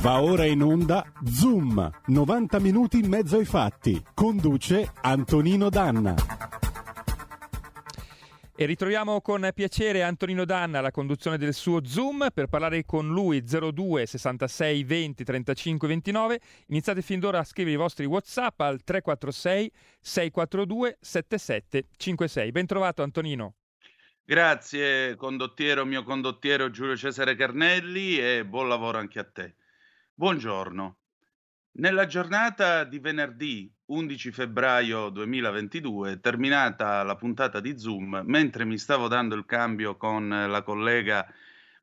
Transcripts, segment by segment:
Va ora in onda Zoom, 90 minuti in mezzo ai fatti. Conduce Antonino Danna. E ritroviamo con piacere Antonino Danna alla conduzione del suo Zoom per parlare con lui 02 66 20 35 29. Iniziate fin d'ora a scrivere i vostri WhatsApp al 346 642 7756. Ben trovato Antonino. Grazie condottiero, mio condottiero Giulio Cesare Carnelli e buon lavoro anche a te. Buongiorno. Nella giornata di venerdì 11 febbraio 2022, terminata la puntata di Zoom, mentre mi stavo dando il cambio con la collega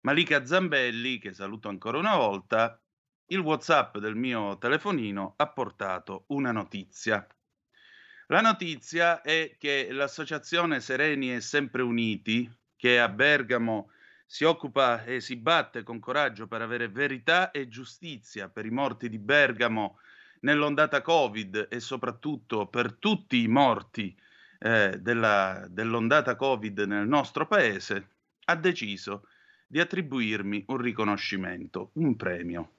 Malika Zambelli, che saluto ancora una volta, il WhatsApp del mio telefonino ha portato una notizia. La notizia è che l'associazione Sereni e Sempre Uniti, che a Bergamo si occupa e si batte con coraggio per avere verità e giustizia per i morti di Bergamo nell'ondata Covid e soprattutto per tutti i morti eh, della, dell'ondata Covid nel nostro paese, ha deciso di attribuirmi un riconoscimento, un premio.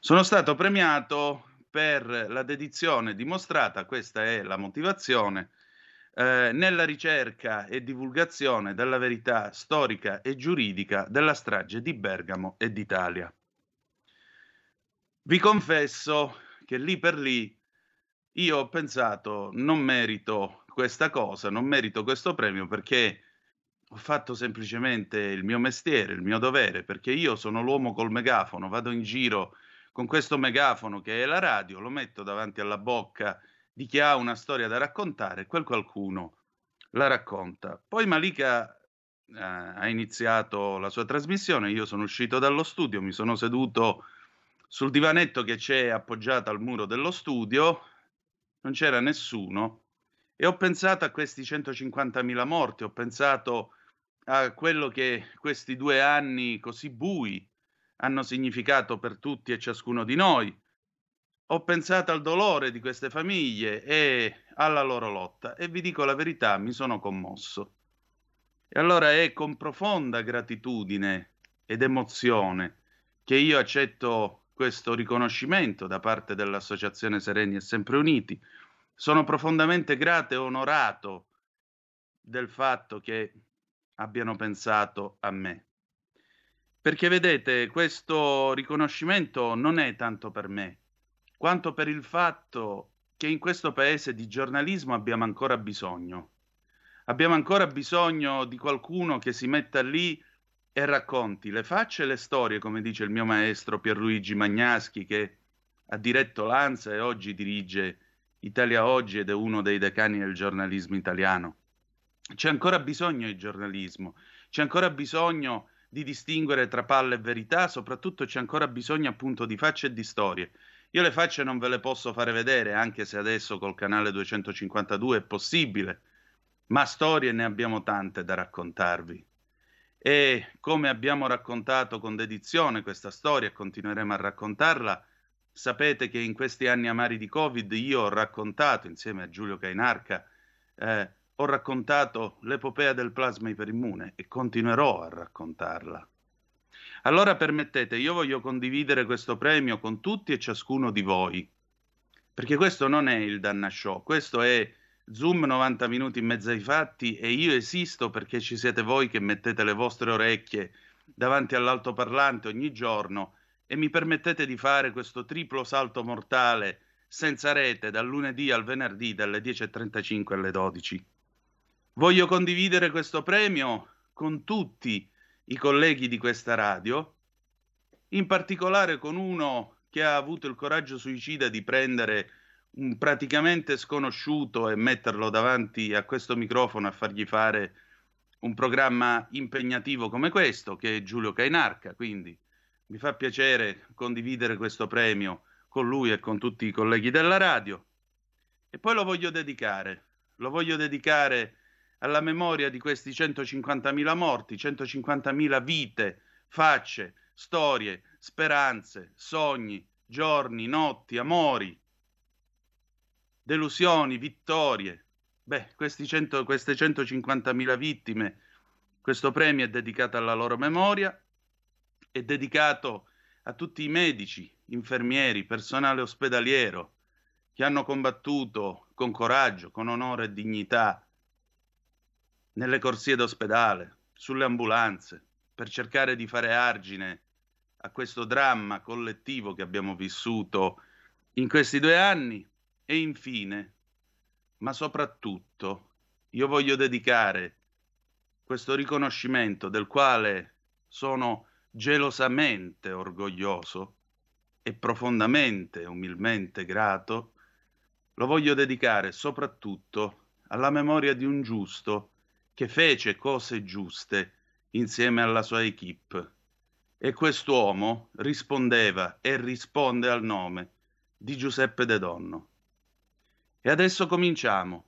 Sono stato premiato per la dedizione dimostrata, questa è la motivazione, eh, nella ricerca e divulgazione della verità storica e giuridica della strage di Bergamo e d'Italia. Vi confesso che lì per lì io ho pensato non merito questa cosa, non merito questo premio perché ho fatto semplicemente il mio mestiere, il mio dovere, perché io sono l'uomo col megafono, vado in giro con questo megafono che è la radio, lo metto davanti alla bocca di chi ha una storia da raccontare, quel qualcuno la racconta. Poi Malika eh, ha iniziato la sua trasmissione, io sono uscito dallo studio, mi sono seduto sul divanetto che c'è appoggiato al muro dello studio, non c'era nessuno e ho pensato a questi 150.000 morti, ho pensato a quello che questi due anni così bui hanno significato per tutti e ciascuno di noi ho pensato al dolore di queste famiglie e alla loro lotta e vi dico la verità, mi sono commosso. E allora è con profonda gratitudine ed emozione che io accetto questo riconoscimento da parte dell'Associazione Sereni e Sempre Uniti. Sono profondamente grato e onorato del fatto che abbiano pensato a me. Perché vedete, questo riconoscimento non è tanto per me, quanto per il fatto che in questo paese di giornalismo abbiamo ancora bisogno. Abbiamo ancora bisogno di qualcuno che si metta lì e racconti le facce e le storie, come dice il mio maestro Pierluigi Magnaschi, che ha diretto l'ANSA e oggi dirige Italia Oggi ed è uno dei decani del giornalismo italiano. C'è ancora bisogno di giornalismo, c'è ancora bisogno di distinguere tra palle e verità, soprattutto c'è ancora bisogno appunto di facce e di storie. Io le facce non ve le posso fare vedere, anche se adesso col canale 252 è possibile, ma storie ne abbiamo tante da raccontarvi. E come abbiamo raccontato con dedizione questa storia e continueremo a raccontarla, sapete che in questi anni amari di Covid io ho raccontato, insieme a Giulio Cainarca, eh, ho raccontato l'epopea del plasma iperimmune e continuerò a raccontarla. Allora permettete, io voglio condividere questo premio con tutti e ciascuno di voi, perché questo non è il Danna Show, questo è Zoom 90 minuti in mezzo ai fatti e io esisto perché ci siete voi che mettete le vostre orecchie davanti all'altoparlante ogni giorno e mi permettete di fare questo triplo salto mortale senza rete dal lunedì al venerdì dalle 10.35 alle 12. Voglio condividere questo premio con tutti i colleghi di questa radio, in particolare con uno che ha avuto il coraggio suicida di prendere un praticamente sconosciuto e metterlo davanti a questo microfono a fargli fare un programma impegnativo come questo, che è Giulio Cainarca. Quindi mi fa piacere condividere questo premio con lui e con tutti i colleghi della radio. E poi lo voglio dedicare, lo voglio dedicare alla memoria di questi 150.000 morti, 150.000 vite, facce, storie, speranze, sogni, giorni, notti, amori, delusioni, vittorie. Beh, 100, queste 150.000 vittime, questo premio è dedicato alla loro memoria, è dedicato a tutti i medici, infermieri, personale ospedaliero che hanno combattuto con coraggio, con onore e dignità nelle corsie d'ospedale, sulle ambulanze, per cercare di fare argine a questo dramma collettivo che abbiamo vissuto in questi due anni. E infine, ma soprattutto, io voglio dedicare questo riconoscimento del quale sono gelosamente orgoglioso e profondamente, umilmente grato, lo voglio dedicare soprattutto alla memoria di un giusto che fece cose giuste insieme alla sua equipe. E quest'uomo rispondeva e risponde al nome di Giuseppe De Donno. E adesso cominciamo.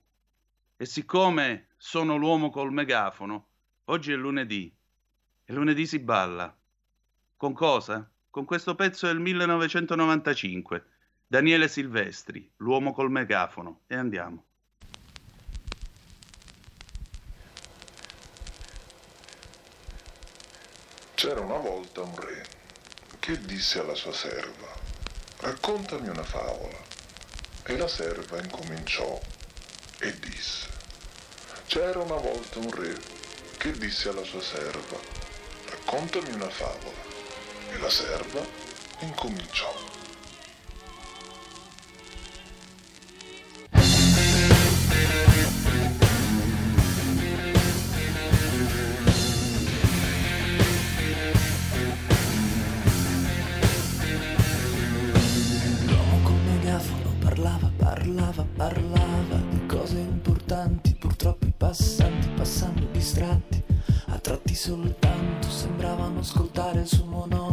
E siccome sono l'uomo col megafono, oggi è lunedì e lunedì si balla. Con cosa? Con questo pezzo del 1995. Daniele Silvestri, l'uomo col megafono. E andiamo. C'era una volta un re che disse alla sua serva, raccontami una favola. E la serva incominciò e disse, c'era una volta un re che disse alla sua serva, raccontami una favola. E la serva incominciò. passanti passando distratti, a tratti soltanto sembravano ascoltare il suo monologo.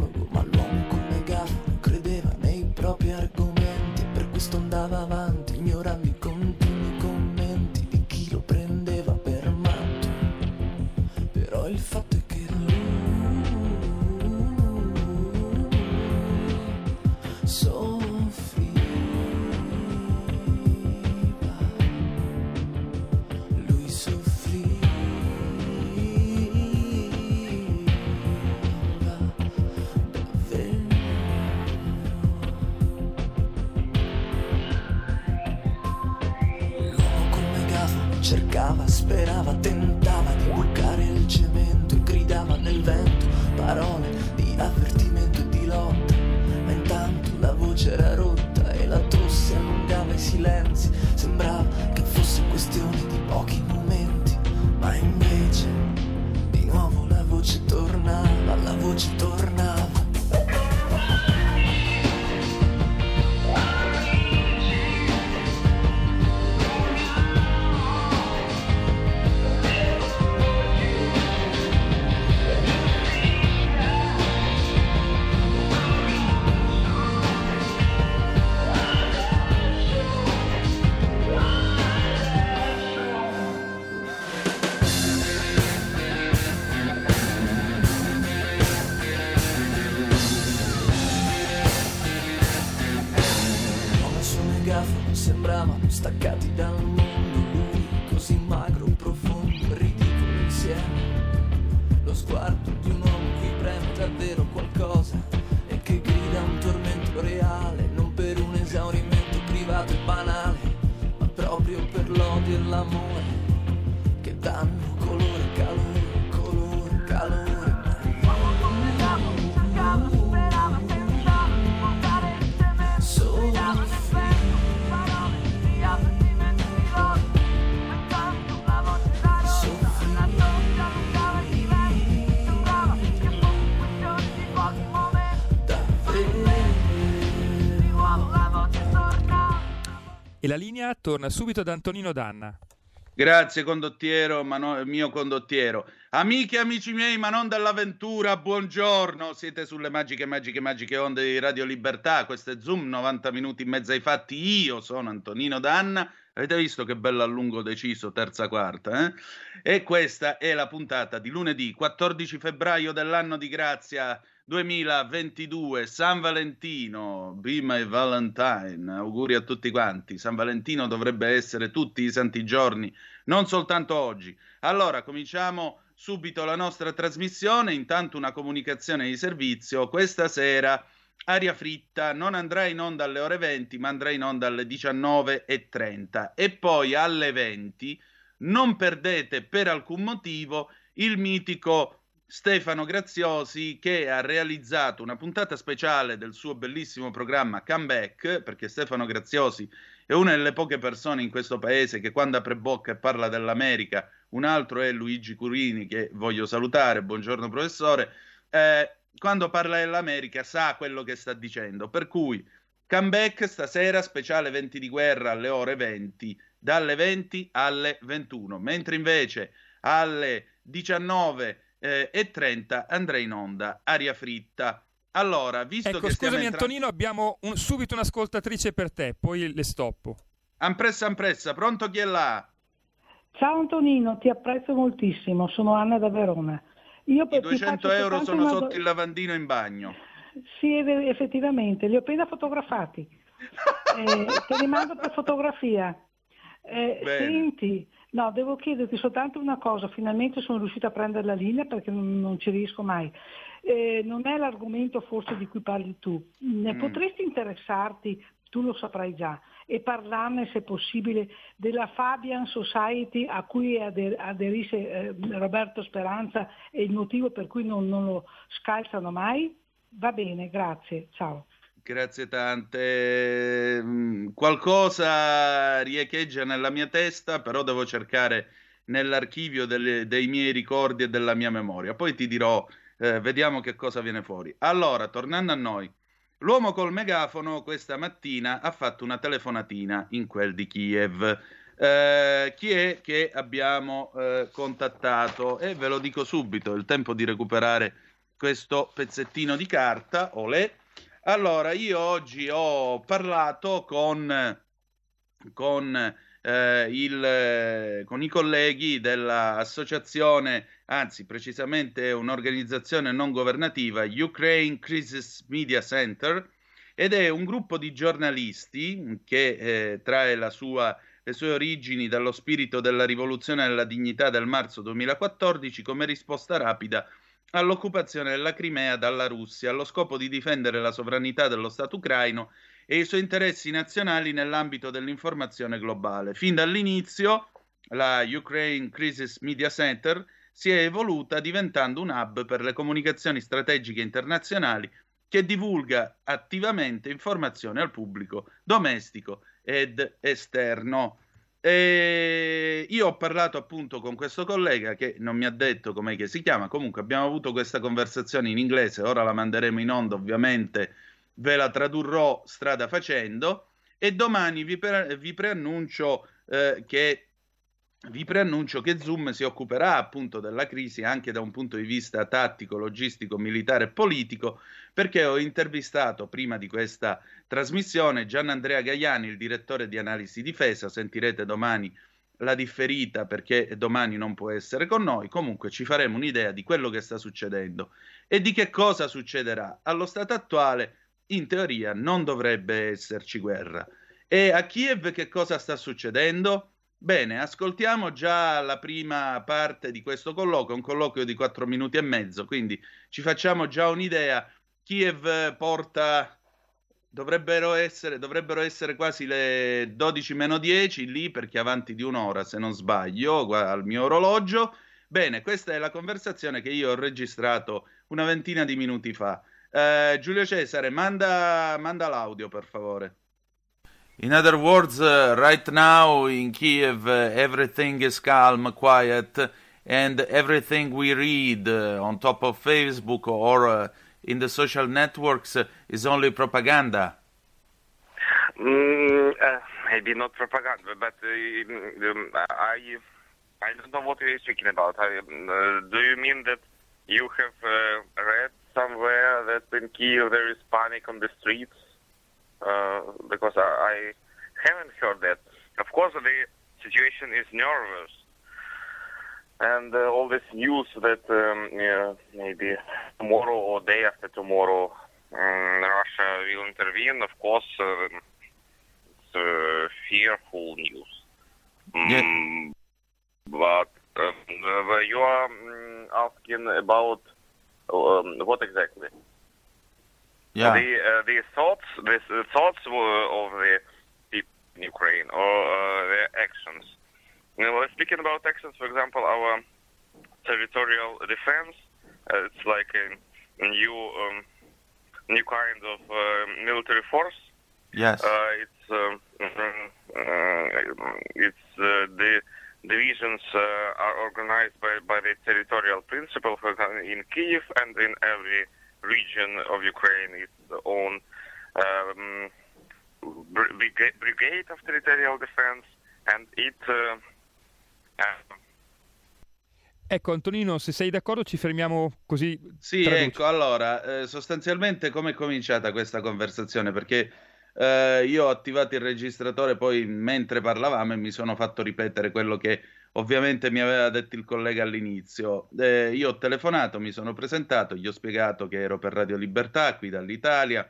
La linea torna subito da Antonino Danna. Grazie condottiero, ma no, mio condottiero. Amiche e amici miei, ma non dell'avventura, buongiorno. Siete sulle magiche, magiche, magiche onde di Radio Libertà. Questo è Zoom, 90 minuti in mezzo ai fatti. Io sono Antonino Danna. Avete visto che bello a lungo deciso, terza quarta, eh? E questa è la puntata di lunedì 14 febbraio dell'anno di grazia 2022, San Valentino, be my Valentine, auguri a tutti quanti. San Valentino dovrebbe essere tutti i santi giorni, non soltanto oggi. Allora, cominciamo subito la nostra trasmissione, intanto una comunicazione di servizio. Questa sera Aria fritta non andrà in onda alle ore 20, ma andrà in onda alle 19.30 e poi alle 20 non perdete per alcun motivo il mitico Stefano Graziosi che ha realizzato una puntata speciale del suo bellissimo programma Comeback, perché Stefano Graziosi è una delle poche persone in questo paese che quando apre bocca e parla dell'America, un altro è Luigi Curini che voglio salutare, buongiorno professore, eh, quando parla dell'America sa quello che sta dicendo, per cui comeback stasera speciale 20 di guerra alle ore 20, dalle 20 alle 21, mentre invece alle 19 eh, e 30 andrei in onda aria fritta. Allora, visto ecco, che scusami entra... Antonino, abbiamo un, subito un'ascoltatrice per te, poi le stoppo. Ampressa, ampressa, pronto chi è là? Ciao Antonino, ti apprezzo moltissimo, sono Anna da Verona. Io I 200 euro sono una... sotto il lavandino in bagno. Sì, effettivamente, li ho appena fotografati. eh, te li mando per fotografia. Eh, senti, no, devo chiederti soltanto una cosa, finalmente sono riuscita a prendere la linea perché non, non ci riesco mai. Eh, non è l'argomento forse di cui parli tu. Ne mm. potresti interessarti, tu lo saprai già, e parlarne se possibile della Fabian Society a cui ader- aderisce eh, Roberto Speranza e il motivo per cui non, non lo scalzano mai? Va bene, grazie, ciao. Grazie tante. Mm, qualcosa riecheggia nella mia testa, però devo cercare nell'archivio delle, dei miei ricordi e della mia memoria. Poi ti dirò, eh, vediamo che cosa viene fuori. Allora, tornando a noi, l'uomo col megafono questa mattina ha fatto una telefonatina in quel di Kiev. Eh, chi è che abbiamo eh, contattato? E ve lo dico subito, è il tempo di recuperare questo pezzettino di carta. Olè. Allora, io oggi ho parlato con, con, eh, il, con i colleghi dell'associazione, anzi precisamente un'organizzazione non governativa, Ukraine Crisis Media Center, ed è un gruppo di giornalisti che eh, trae sua, le sue origini dallo spirito della rivoluzione della dignità del marzo 2014 come risposta rapida all'occupazione della Crimea dalla Russia allo scopo di difendere la sovranità dello Stato ucraino e i suoi interessi nazionali nell'ambito dell'informazione globale. Fin dall'inizio la Ukraine Crisis Media Center si è evoluta diventando un hub per le comunicazioni strategiche internazionali che divulga attivamente informazioni al pubblico domestico ed esterno. E io ho parlato appunto con questo collega che non mi ha detto com'è che si chiama, comunque abbiamo avuto questa conversazione in inglese, ora la manderemo in onda ovviamente, ve la tradurrò strada facendo. E domani vi, pre- vi preannuncio eh, che vi preannuncio che Zoom si occuperà appunto della crisi anche da un punto di vista tattico, logistico, militare e politico, perché ho intervistato prima di questa trasmissione Gianandrea Gaiani, il direttore di analisi difesa, sentirete domani la differita perché domani non può essere con noi, comunque ci faremo un'idea di quello che sta succedendo e di che cosa succederà. Allo stato attuale, in teoria, non dovrebbe esserci guerra. E a Kiev che cosa sta succedendo? Bene, ascoltiamo già la prima parte di questo colloquio, un colloquio di quattro minuti e mezzo, quindi ci facciamo già un'idea. Kiev porta, dovrebbero essere, dovrebbero essere quasi le 12 meno 10 lì perché avanti di un'ora, se non sbaglio, al mio orologio. Bene, questa è la conversazione che io ho registrato una ventina di minuti fa. Uh, Giulio Cesare, manda, manda l'audio per favore. In other words, uh, right now in Kiev, uh, everything is calm, quiet, and everything we read uh, on top of Facebook or uh, in the social networks uh, is only propaganda. Mm, uh, maybe not propaganda, but um, I, I don't know what you're speaking about. I, do you mean that you have read somewhere that in Kiev there is panic on the streets? Uh, because I, I haven't heard that. Of course, the situation is nervous, and uh, all this news that um, yeah, maybe tomorrow or day after tomorrow um, Russia will intervene. Of course, uh, it's uh, fearful news. Yeah. Mm, but um, you are. Um, um, what exactly? Yeah. The uh, the thoughts the, the thoughts of the people in Ukraine or uh, their actions. You know, speaking about actions, for example, our territorial defense. Uh, it's like a new um, new kind of uh, military force. Yes. Uh, it's um, uh, it's uh, the divisions uh, are organized by, by the territorial principle. For example, in Kiev and in every region of Ukraine, its own um, brigade of territorial defense, and it. Uh, Ecco Antonino, se sei d'accordo ci fermiamo così. Sì, traduci. ecco, allora, eh, sostanzialmente come è cominciata questa conversazione? Perché eh, io ho attivato il registratore poi mentre parlavamo e mi sono fatto ripetere quello che ovviamente mi aveva detto il collega all'inizio. Eh, io ho telefonato, mi sono presentato, gli ho spiegato che ero per Radio Libertà qui dall'Italia,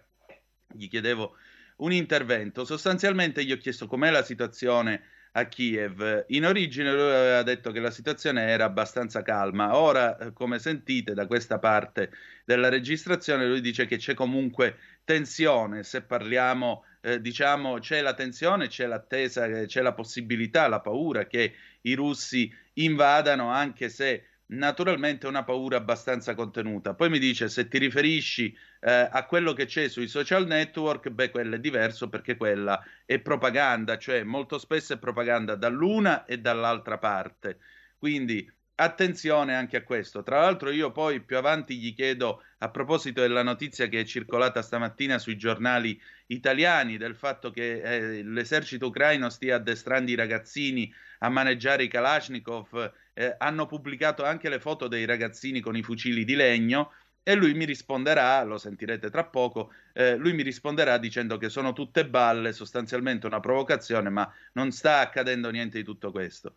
gli chiedevo un intervento. Sostanzialmente gli ho chiesto com'è la situazione a Kiev. In origine lui aveva detto che la situazione era abbastanza calma, ora eh, come sentite da questa parte della registrazione lui dice che c'è comunque tensione, se parliamo eh, diciamo c'è la tensione, c'è l'attesa, c'è la possibilità, la paura che i russi invadano anche se naturalmente una paura abbastanza contenuta. Poi mi dice se ti riferisci eh, a quello che c'è sui social network, beh, quello è diverso perché quella è propaganda, cioè molto spesso è propaganda dall'una e dall'altra parte. Quindi attenzione anche a questo. Tra l'altro io poi più avanti gli chiedo, a proposito della notizia che è circolata stamattina sui giornali italiani, del fatto che eh, l'esercito ucraino stia addestrando i ragazzini a maneggiare i Kalashnikov, eh, hanno pubblicato anche le foto dei ragazzini con i fucili di legno e lui mi risponderà, lo sentirete tra poco, eh, lui mi risponderà dicendo che sono tutte balle, sostanzialmente una provocazione, ma non sta accadendo niente di tutto questo.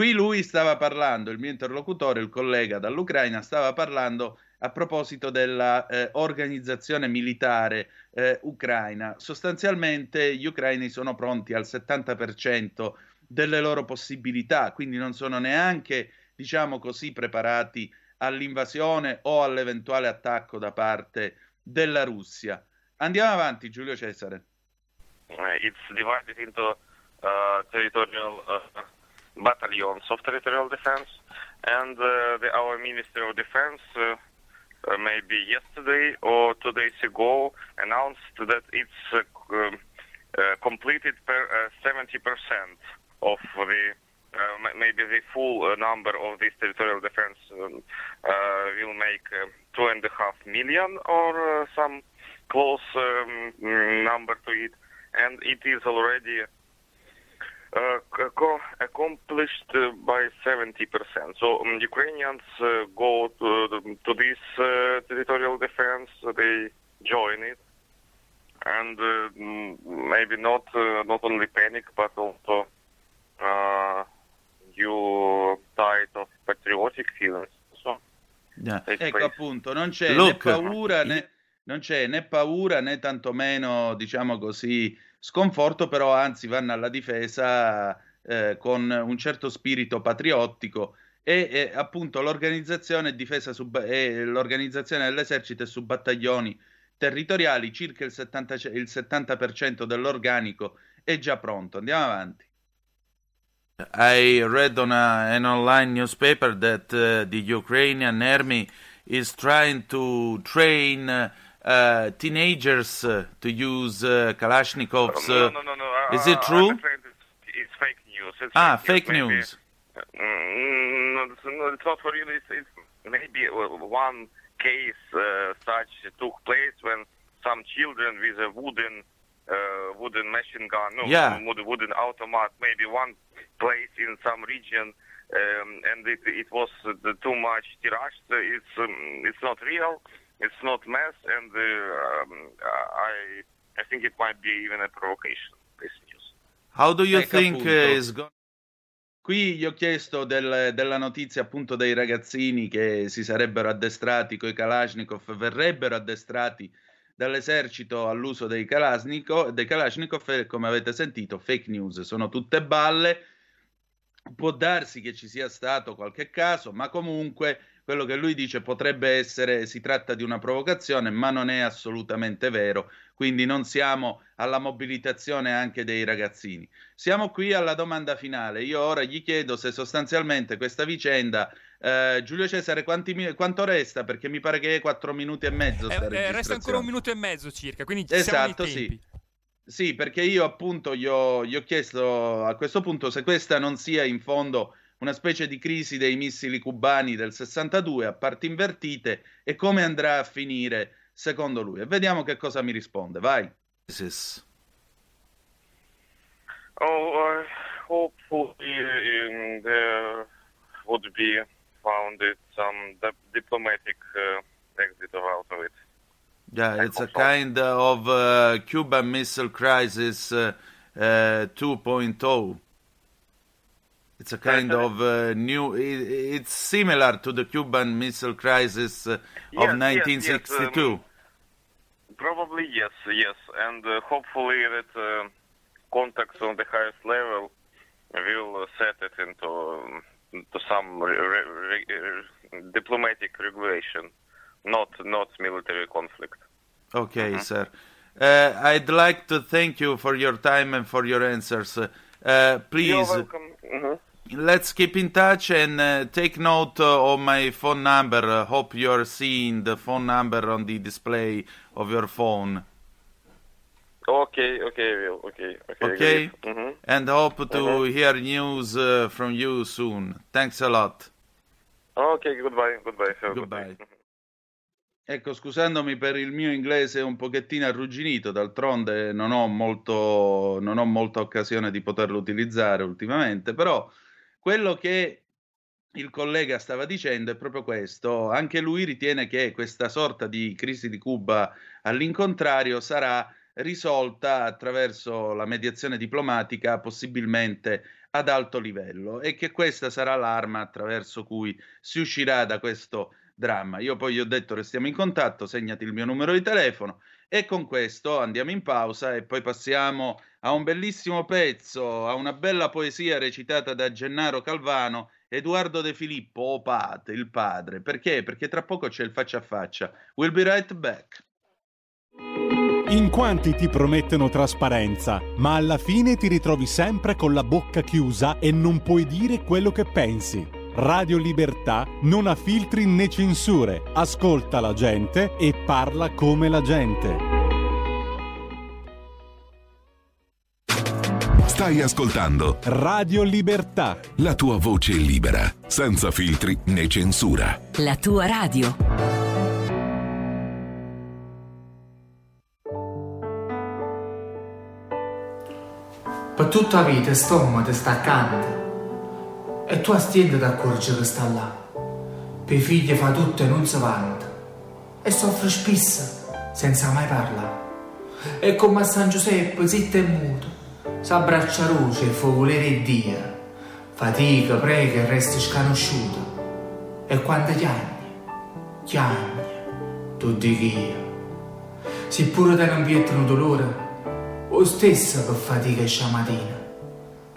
Qui lui stava parlando, il mio interlocutore, il collega dall'Ucraina, stava parlando a proposito dell'organizzazione eh, militare eh, ucraina. Sostanzialmente gli ucraini sono pronti al 70% delle loro possibilità, quindi non sono neanche, diciamo così, preparati all'invasione o all'eventuale attacco da parte della Russia. Andiamo avanti, Giulio Cesare. It's divided into uh, territorial uh, battalions of territorial defense, and uh, the, our Ministry of Defense, uh, uh, maybe yesterday or two days ago, announced that it's um, completed per 70% of the uh, maybe the full uh, number of this territorial defense um, uh, will make two and a half million or some close um, number to it, and it is already uh, accomplished uh, by 70%. So um, Ukrainians uh, go to, to this territorial defense, they join it, and maybe not not only panic, but also you died of patriotic feelings. So, yeah. Ecco appunto, non c'è Look, né paura né, non c'è né paura né tantomeno, diciamo così, sconforto, però anzi vanno alla difesa eh, con un certo spirito patriottico e, e appunto l'organizzazione, su, e l'organizzazione dell'esercito è su battaglioni territoriali, circa il 70%, il 70% dell'organico è già pronto. Andiamo avanti. I read on a, an online newspaper that uh, the Ukrainian army is trying to train uh, uh, teenagers uh, to use uh, Kalashnikovs. no, no, no, no. is it true? It's, it's, fake news. It's ah, fake, fake news. Mm, no, it's not for real. It's, it's maybe one case such took place when some children with a wooden uh, wooden machine gun, no, yeah. wooden automat, maybe one place in some region, um, and it, it was uh, too much tirage. It's um, it's not real. It's not mass, and uh, um, I I think it might be even a provocation. This news. How do you ecco think uh, is going? Qui gli ho chiesto del, della notizia appunto dei ragazzini che si sarebbero addestrati con i Kalashnikov, verrebbero addestrati dall'esercito all'uso dei Kalashnikov, dei Kalashnikov e come avete sentito fake news, sono tutte balle, può darsi che ci sia stato qualche caso, ma comunque quello che lui dice potrebbe essere, si tratta di una provocazione, ma non è assolutamente vero, quindi non siamo alla mobilitazione anche dei ragazzini. Siamo qui alla domanda finale. Io ora gli chiedo se sostanzialmente questa vicenda eh, Giulio Cesare, quanti, quanto resta? Perché mi pare che è 4 minuti e mezzo. Eh, eh, resta ancora un minuto e mezzo circa, quindi ci esatto, sì. Sì, perché io appunto gli ho, gli ho chiesto a questo punto se questa non sia in fondo una specie di crisi dei missili cubani del 62 a parti invertite e come andrà a finire secondo lui. E vediamo che cosa mi risponde. Vai. Oh, I hopefully um, there would be found some diplomatic uh, exit out of it. Yeah, it's a kind of uh, Cuban Missile Crisis uh, uh, 2.0. It's a kind of uh, new. It, it's similar to the Cuban Missile Crisis uh, yes, of 1962. Yes, yes, um, probably yes, yes, and uh, hopefully that uh, contacts on the highest level will set it into um, to some re- re- re- diplomatic regulation, not not military conflict. Okay, mm-hmm. sir. Uh, I'd like to thank you for your time and for your answers. Uh, please. You're welcome. Mm-hmm let's keep in touch and uh, take note uh, of my phone number. Uh, hope you're seeing the phone number on the display of your phone. Okay, okay, okay, okay. Okay, mm-hmm. and hope to mm-hmm. hear news uh, from you soon. Thanks a lot. Okay, goodbye, goodbye. goodbye. goodbye. Mm-hmm. Ecco, scusandomi per il mio inglese un pochettino arrugginito, d'altronde non ho, molto, non ho molta occasione di poterlo utilizzare ultimamente, però quello che il collega stava dicendo è proprio questo. Anche lui ritiene che questa sorta di crisi di Cuba all'incontrario sarà risolta attraverso la mediazione diplomatica, possibilmente ad alto livello, e che questa sarà l'arma attraverso cui si uscirà da questo dramma. Io poi gli ho detto restiamo in contatto, segnati il mio numero di telefono e con questo andiamo in pausa e poi passiamo a un bellissimo pezzo, a una bella poesia recitata da Gennaro Calvano, Edoardo De Filippo, o Pate, il padre. Perché? Perché tra poco c'è il faccia a faccia. We'll be right back. In quanti ti promettono trasparenza, ma alla fine ti ritrovi sempre con la bocca chiusa e non puoi dire quello che pensi. Radio Libertà non ha filtri né censure, ascolta la gente e parla come la gente. Stai ascoltando Radio Libertà. La tua voce libera, senza filtri né censura. La tua radio. Per tutta la vita sto ti sta accanto e tu astiende da accorgere che sta là. Per i figli fa tutto e non si vanta. E soffre spesso, senza mai parlare. E come a San Giuseppe, zitto e muto, s'abbraccia luce e fa volere Dio. Fatica, prega e resta sconosciuto. E quando chiagni, chiagni, tu dici io. Se pure te non vietano dolore, o stesso per fatica e sciamatina.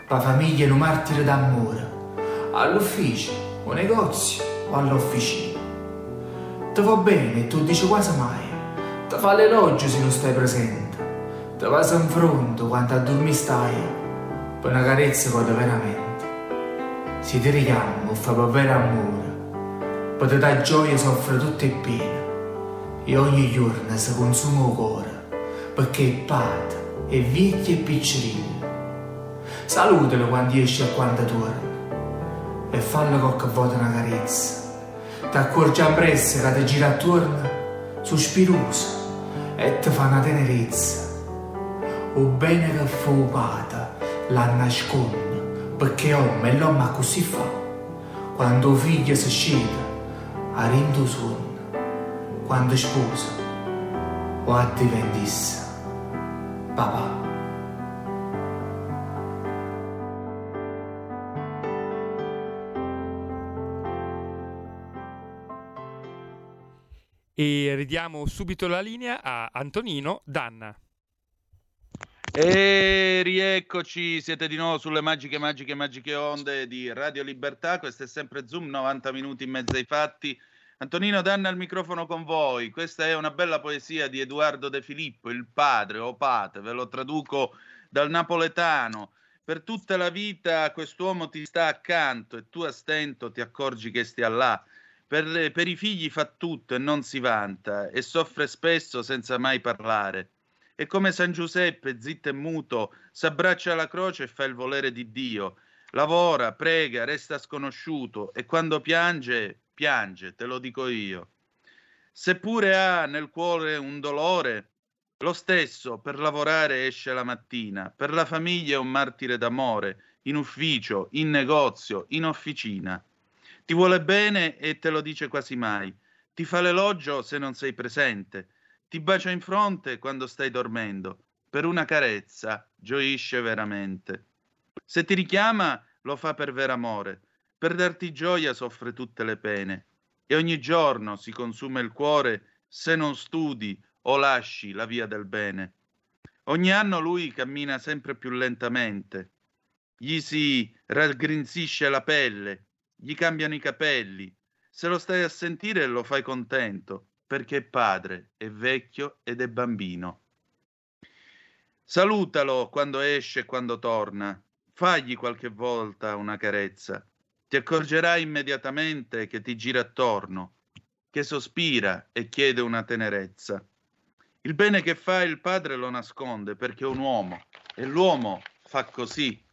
Pa famiglia un martire d'amore all'ufficio, o negozio o all'officina. Ti va bene, tu dici quasi mai. Ti fa l'elogio se non stai presente. Va in fronte quando a dormire stai. Per una carezza poi veramente. Si ti richiama o fa per vero amore. Per te dà gioia soffre il pieno. E ogni giorno si consuma il cuore. Perché è pata, è vecchia e piccerina. Salutalo quando esce e quando torna e fallo qualche volta una carezza. Ti accorgi appresso che ti gira attorno, sospiroso, e ti fa una tenerezza. O bene che fu pata, la nasconde, perché uomo e l'uomo così fa. Quando il figlio si scende, a rindo sonno, quando sposa, o a diventissa, papà. e ridiamo subito la linea a Antonino Danna. E rieccoci, siete di nuovo sulle magiche, magiche, magiche onde di Radio Libertà. Questo è sempre Zoom, 90 minuti in mezzo ai fatti. Antonino Danna al microfono con voi. Questa è una bella poesia di Edoardo De Filippo, il padre o pate, ve lo traduco dal napoletano. Per tutta la vita quest'uomo ti sta accanto e tu a stento ti accorgi che stia là. Per, per i figli fa tutto e non si vanta e soffre spesso senza mai parlare e come San Giuseppe, zitto e muto, s'abbraccia alla croce e fa il volere di Dio. Lavora, prega, resta sconosciuto e quando piange, piange, te lo dico io. Seppure ha nel cuore un dolore, lo stesso per lavorare esce la mattina, per la famiglia è un martire d'amore, in ufficio, in negozio, in officina. Ti vuole bene e te lo dice quasi mai. Ti fa l'elogio se non sei presente ti bacia in fronte quando stai dormendo. Per una carezza gioisce veramente. Se ti richiama, lo fa per vero amore. Per darti gioia soffre tutte le pene. E ogni giorno si consuma il cuore se non studi o lasci la via del bene. Ogni anno lui cammina sempre più lentamente. Gli si raggrinzisce la pelle, gli cambiano i capelli. Se lo stai a sentire lo fai contento perché è padre, è vecchio ed è bambino. Salutalo quando esce e quando torna, fagli qualche volta una carezza. Ti accorgerai immediatamente che ti gira attorno, che sospira e chiede una tenerezza. Il bene che fa il padre lo nasconde perché è un uomo e l'uomo fa così.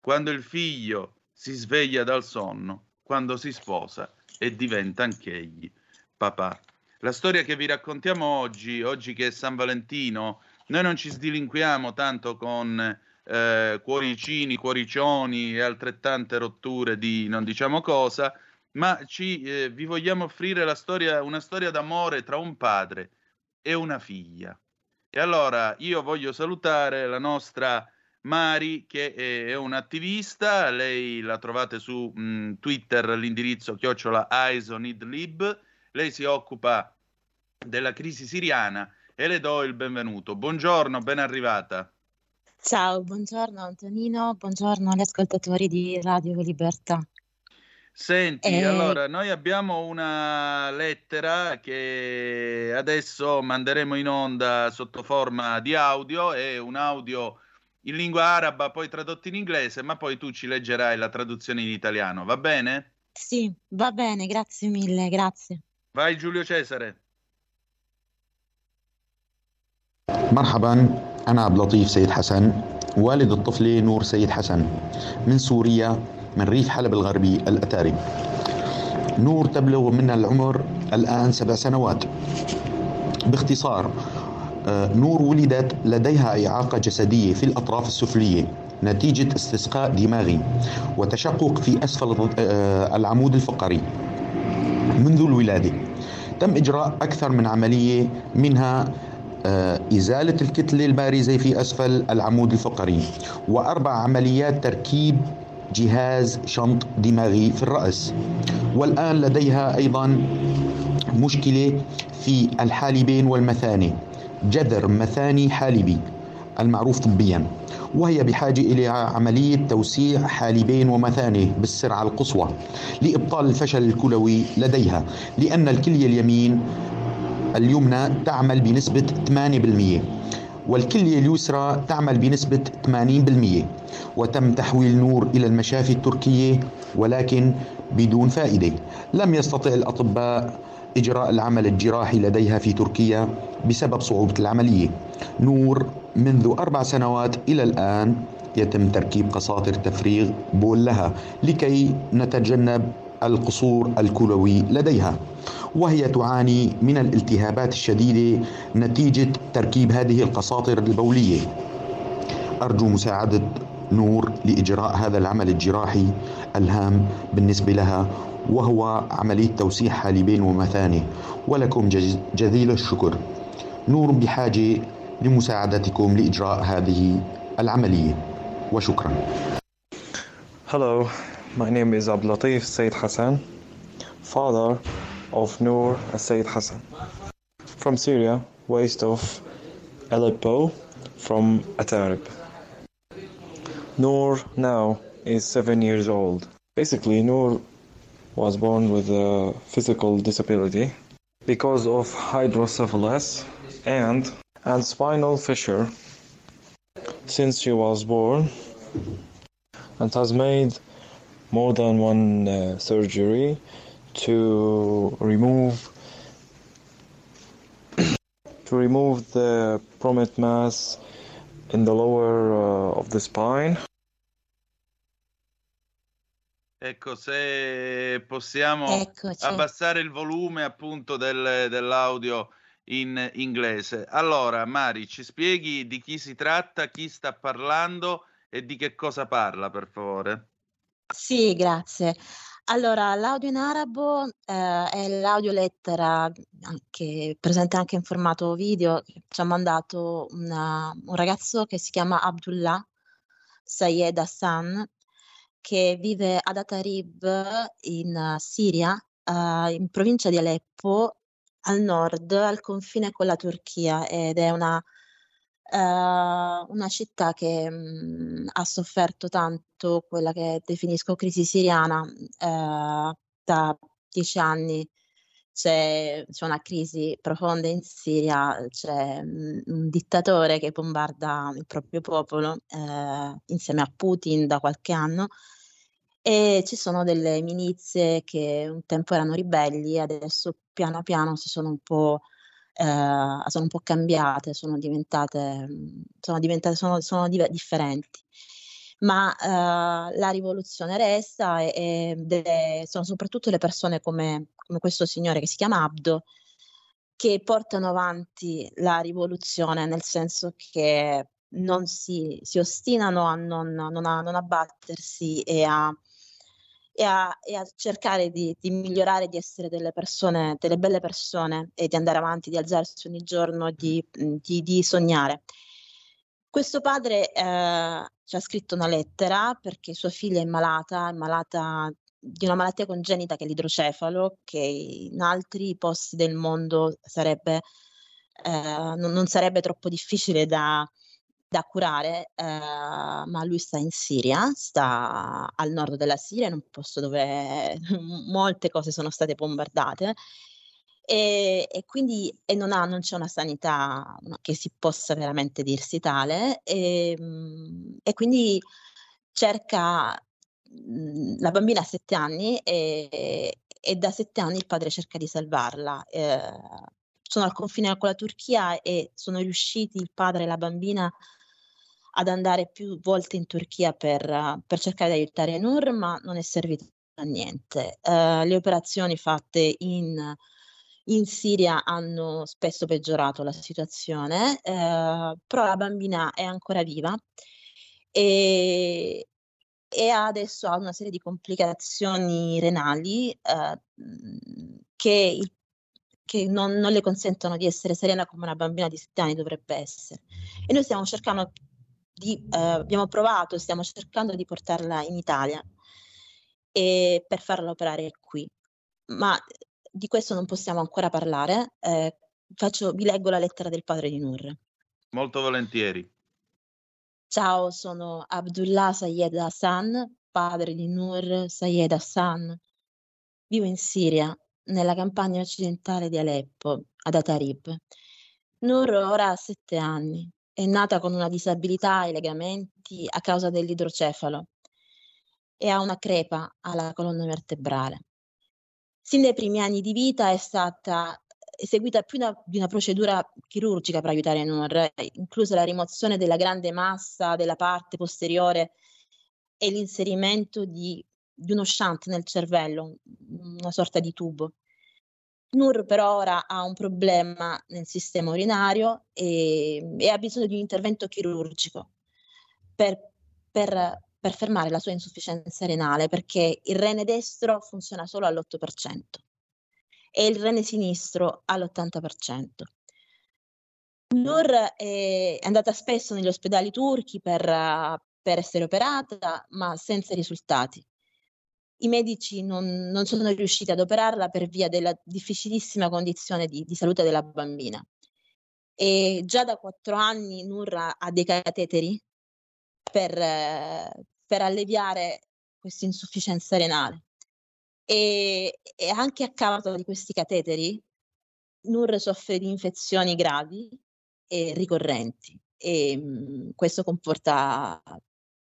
Quando il figlio si sveglia dal sonno, quando si sposa e diventa anch'egli papà. La storia che vi raccontiamo oggi, oggi che è San Valentino, noi non ci sdilinquiamo tanto con eh, cuoricini, cuoricioni e altrettante rotture di non diciamo cosa, ma ci, eh, vi vogliamo offrire storia, una storia d'amore tra un padre e una figlia. E allora io voglio salutare la nostra Mari, che è, è un'attivista, lei la trovate su mh, Twitter, l'indirizzo chiocciola Idlib lei si occupa della crisi siriana e le do il benvenuto. Buongiorno, ben arrivata. Ciao, buongiorno Antonino, buongiorno agli ascoltatori di Radio Libertà. Senti, e... Eh, allora, noi abbiamo una lettera che adesso manderemo in onda sotto forma di audio, è un audio in lingua araba, poi tradotto in inglese, ma poi tu ci leggerai la traduzione in italiano, va bene? Sì, va bene, grazie mille, grazie. Vai Giulio Cesare. مرحبا أنا عبد اللطيف سيد حسن والد الطفلة نور سيد حسن من سوريا من ريف حلب الغربي الأتاري. نور تبلغ من العمر الآن سبع سنوات. باختصار آه، نور ولدت لديها إعاقة جسدية في الأطراف السفلية نتيجة استسقاء دماغي وتشقق في أسفل آه، العمود الفقري منذ الولادة. تم إجراء أكثر من عملية منها آه، إزالة الكتلة البارزة في أسفل العمود الفقري وأربع عمليات تركيب جهاز شنط دماغي في الرأس. والآن لديها أيضا مشكلة في الحالبين والمثانة جذر مثاني حالبي المعروف طبيا. وهي بحاجة إلى عملية توسيع حالبين ومثانة بالسرعة القصوى لإبطال الفشل الكلوي لديها لأن الكلية اليمين اليمنى تعمل بنسبة 8% والكلية اليسرى تعمل بنسبة 80% وتم تحويل نور إلى المشافي التركية ولكن بدون فائدة. لم يستطع الأطباء إجراء العمل الجراحي لديها في تركيا بسبب صعوبة العملية. نور منذ أربع سنوات إلى الآن يتم تركيب قساطر تفريغ بول لها لكي نتجنب القصور الكلوي لديها. وهي تعاني من الالتهابات الشديدة نتيجة تركيب هذه القساطر البولية. أرجو مساعدة نور لإجراء هذا العمل الجراحي الهام بالنسبة لها وهو عملية توسيع حالبين ومثانة ولكم جزيل الشكر. نور بحاجة لمساعدتكم لإجراء هذه العملية وشكرا Hello, my name is Ablatif Said Hassan, father of Noor Said Hassan. From Syria, west of Aleppo, from Atarib. Noor now is seven years old. Basically, Noor was born with a physical disability because of hydrocephalus and and spinal fissure since she was born and has made more than one uh, surgery to remove to remove the prominent mass in the lower uh, of the spine. Ecco, se possiamo Eccoci. abbassare il volume appunto del, dell'audio in inglese. Allora, Mari, ci spieghi di chi si tratta, chi sta parlando e di che cosa parla, per favore? Sì, grazie. Allora, l'audio in arabo eh, è l'audiolettera che presente anche in formato video che ci ha mandato una- un ragazzo che si chiama Abdullah Sayed Hassan che vive ad Atarib in Siria, eh, in provincia di Aleppo, al nord, al confine con la Turchia ed è una eh, una città che mh, ha sofferto tanto quella che definisco crisi siriana eh, da dieci anni. C'è, c'è una crisi profonda in Siria, c'è mh, un dittatore che bombarda il proprio popolo eh, insieme a Putin da qualche anno e ci sono delle milizie che un tempo erano ribelli, adesso piano piano si sono un po' eh, sono un po' cambiate, sono diventate, sono, diventate, sono, sono div- differenti. Ma eh, la rivoluzione resta e, e delle, sono soprattutto le persone come, come questo signore che si chiama Abdo che portano avanti la rivoluzione, nel senso che non si, si ostinano a non, non, a, non abbattersi e a e a, e a cercare di, di, migliorare, di essere delle persone, delle belle persone e di andare avanti, di alzarsi ogni giorno, di, di, di sognare. Questo padre eh, ci ha scritto una lettera perché sua figlia è malata, è malata di una malattia congenita che è l'idrocefalo, che in altri posti del mondo sarebbe, eh, non, non, sarebbe troppo difficile da, da curare, eh, ma lui sta in Siria, sta al nord della Siria, in un posto dove molte cose sono state bombardate. E, e quindi e non, ha, non c'è una sanità che si possa veramente dirsi tale, e, e quindi cerca la bambina ha sette anni e, e, da sette anni il padre cerca di salvarla. Eh, sono al confine con la Turchia e sono riusciti il padre e la bambina ad andare più volte in Turchia per, per cercare di aiutare Nur, ma non è servito a niente. Uh, le operazioni fatte in, in, Siria hanno spesso peggiorato la situazione, uh, però la bambina è ancora viva e, e adesso ha una serie di complicazioni renali uh, che, il, che non, non, le consentono di essere serena come una bambina di 7 anni dovrebbe essere. E noi stiamo cercando di, eh, abbiamo provato, stiamo cercando di portarla in Italia e per farla operare qui, ma di questo non possiamo ancora parlare. Eh, faccio, vi leggo la lettera del padre di Nur. Molto volentieri. Ciao, sono Abdullah Sayed Hassan, padre di Nur Sayed Hassan. Vivo in Siria, nella campagna occidentale di Aleppo, ad Atarib. Nur ora ha sette anni è nata con una disabilità ai legamenti a causa dell'idrocefalo e ha una crepa alla colonna vertebrale. Sin dai primi anni di vita è stata eseguita più una, di una procedura chirurgica per aiutare Noor, inclusa la rimozione della grande massa della parte posteriore e l'inserimento di, di uno shunt nel cervello, una sorta di tubo. Nur per ora ha un problema nel sistema urinario e, e ha bisogno di un intervento chirurgico per, per, per, fermare la sua insufficienza renale perché il rene destro funziona solo all'8% e il rene sinistro all'80%. Nur è andata spesso negli ospedali turchi per, per essere operata, ma senza risultati i medici non, non, sono riusciti ad operarla per via della difficilissima condizione di, di salute della bambina. e già da quattro anni Nur ha dei cateteri per, per alleviare questa insufficienza renale. E, e, anche a causa di questi cateteri, Nur soffre di infezioni gravi e ricorrenti e mh, mhmm, questo comporta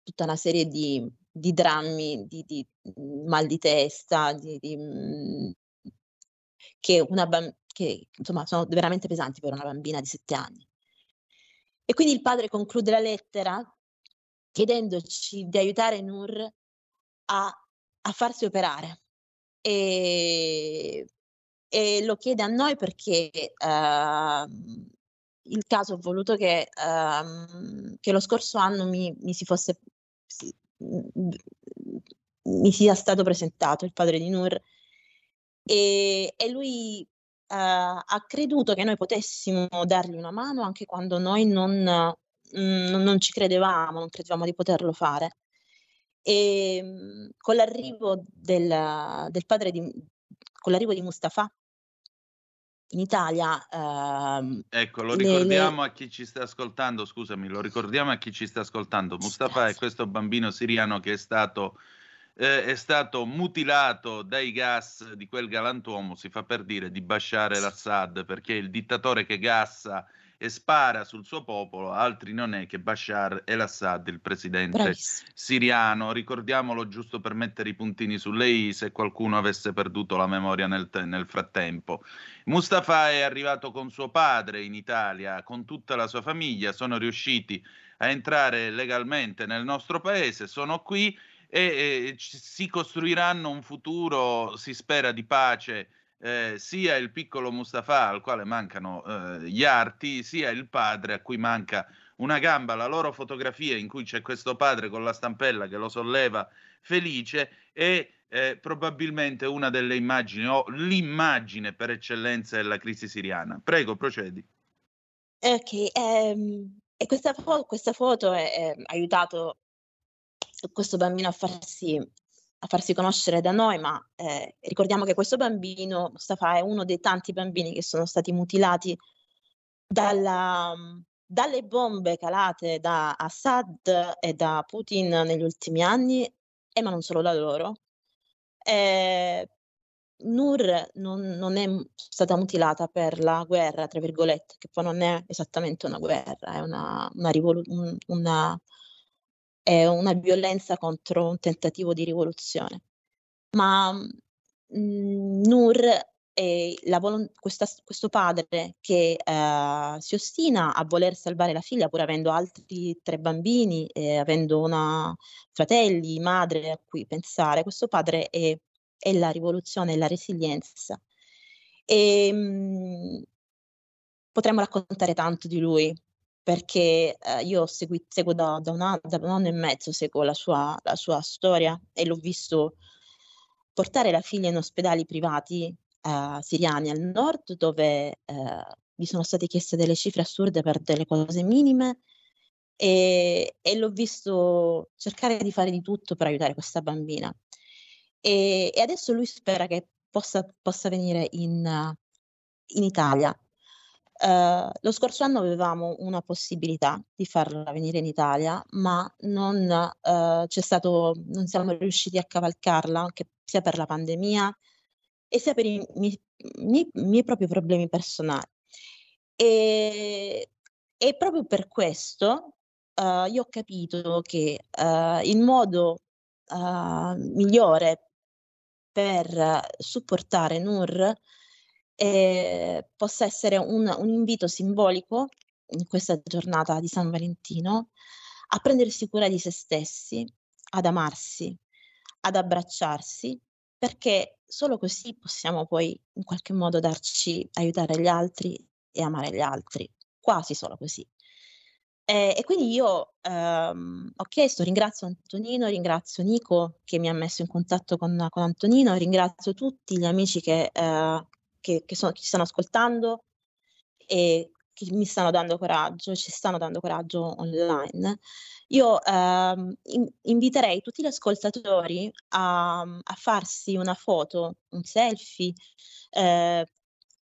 tutta una serie di, di drammi, di, di, mhmm, mal di testa, di, di mh, che, una bam- che insomma sono veramente pesanti per una bambina di sette anni. E quindi il padre conclude la lettera chiedendoci di aiutare Nur a, a farsi operare. E, e, lo chiede a noi perché uh, il caso ha voluto che, uh, che, lo scorso anno mi, mi si fosse mi sia stato presentato il padre di Nur e, e lui uh, ha creduto che noi potessimo dargli una mano anche quando noi non, mm, non ci credevamo, non credevamo di poterlo fare. E mm, con l'arrivo del, del padre di, con l'arrivo di Mustafa in Italia. Ehm, ecco, lo ricordiamo le, a chi ci sta ascoltando, scusami, lo ricordiamo a chi ci sta ascoltando. Mustafa Grazie. è questo bambino siriano che è stato, eh, è stato mutilato dai gas di quel galantuomo, si fa per dire, di Bashar el-Assad, perché il dittatore che gassa e spara sul suo popolo, altri non è che Bashar el-Assad, il presidente Bravissimo. siriano. Ricordiamolo giusto per mettere i puntini sulle i se qualcuno avesse perduto la memoria nel, te- nel frattempo. Mustafa è arrivato con suo padre in Italia, con tutta la sua famiglia, sono riusciti a entrare legalmente nel nostro paese, sono qui e, e si costruiranno un futuro, si spera, di pace eh, sia il piccolo Mustafa al quale mancano eh, gli arti, sia il padre a cui manca una gamba. La loro fotografia in cui c'è questo padre con la stampella che lo solleva felice è eh, probabilmente una delle immagini o l'immagine per eccellenza della crisi siriana. Prego, procedi. Ok, ehm, e questa, fo- questa foto ha aiutato questo bambino a farsi a farsi conoscere da noi, ma eh, ricordiamo che questo bambino, Mustafa, è uno dei tanti bambini che sono stati mutilati dalla, dalle bombe calate da Assad e da Putin negli ultimi anni, e ma non solo da loro. Eh, Nur non, non, è stata mutilata per la guerra, tra virgolette, che poi non è esattamente una guerra, è una, una, rivolu- una è una violenza contro un tentativo di rivoluzione. Ma mh, Nur è volo- questa, questo padre che eh, si ostina a voler salvare la figlia pur avendo altri tre bambini, eh, avendo una, fratelli, madre a cui pensare, questo padre è, è la rivoluzione, è la resilienza. E, mh, potremmo raccontare tanto di lui, perché eh, io segui, seguo da, da, un anno, da, un anno, e mezzo, seguo la sua, la sua, storia e l'ho visto portare la figlia in ospedali privati eh, siriani al nord dove eh, gli sono state chieste delle cifre assurde per delle cose minime e, e, l'ho visto cercare di fare di tutto per aiutare questa bambina. E, e adesso lui spera che possa, possa venire in, in Italia Uh, lo scorso anno avevamo una possibilità di farla venire in Italia, ma non, uh, c'è stato, non siamo riusciti a cavalcarla, anche sia per la pandemia e sia per i miei, miei, miei propri problemi personali. E, e proprio per questo uh, io ho capito che il modo migliore per supportare Nur eh, possa essere un, un invito simbolico in questa giornata di San Valentino a prendersi cura di se stessi, ad amarsi, ad abbracciarsi, perché solo così possiamo poi in qualche modo darci, aiutare gli altri e amare gli altri, quasi solo così. E, e quindi io ehm, ho chiesto, ringrazio Antonino, ringrazio Nico che mi ha messo in contatto con, con Antonino, ringrazio tutti gli amici che eh, che, che, sono, che ci stanno ascoltando e che mi stanno dando coraggio, ci stanno dando coraggio online. Io ehm, in, inviterei tutti gli ascoltatori a, a, farsi una foto, un selfie, eh,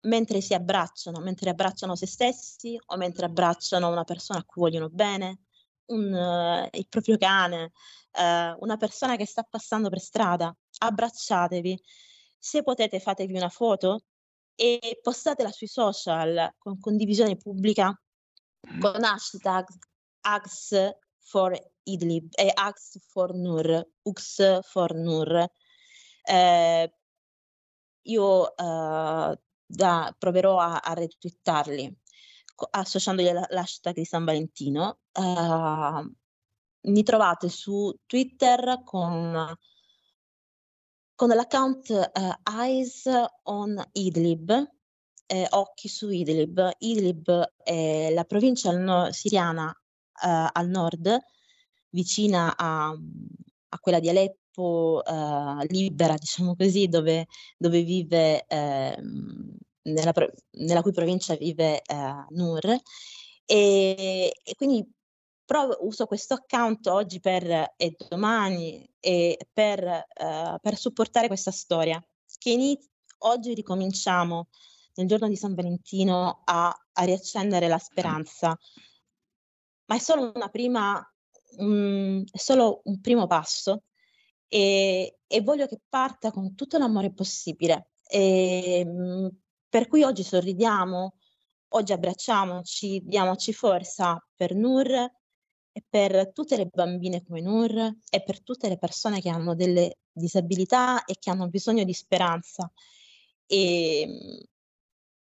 mentre si abbracciano, mentre abbracciano se stessi o mentre abbracciano una persona a cui vogliono bene, un, uh, il proprio cane, uh, una persona che sta passando per strada, abbracciatevi. Se potete fatevi una foto e postatela sui social con condivisione pubblica con hashtag Hugs for Idlib e Hugs for Nur, Ux for Nur. Eh, io eh, da, proverò a, a retweetarli associandogli l'hashtag di San Valentino. Uh, mi trovate su Twitter con, con l'account uh, Eyes on Idlib, eh, occhi su Idlib. Idlib è la provincia no- siriana uh, al nord, vicina a, a quella di Aleppo, libera, diciamo così, dove, dove vive... Ehm, nella, nella cui provincia vive eh, Nur e, e quindi provo, uso questo account oggi per, e domani e per, uh, per supportare questa storia. Che iniz- oggi ricominciamo nel giorno di San Valentino a, a riaccendere la speranza. Ma è solo prima um, è solo un primo passo e, e voglio che parta con tutto l'amore possibile. E, um, per cui oggi sorridiamo, oggi abbracciamoci, diamoci forza per Nur e per tutte le bambine come Nur e per tutte le persone che hanno delle disabilità e che hanno bisogno di speranza. E,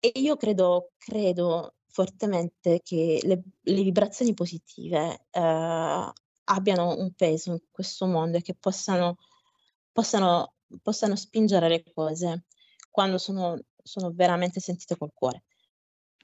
e io credo, credo fortemente che le, le vibrazioni positive eh, abbiano un peso in questo mondo e che possano, possano, possano spingere le cose quando sono sono veramente sentite col cuore.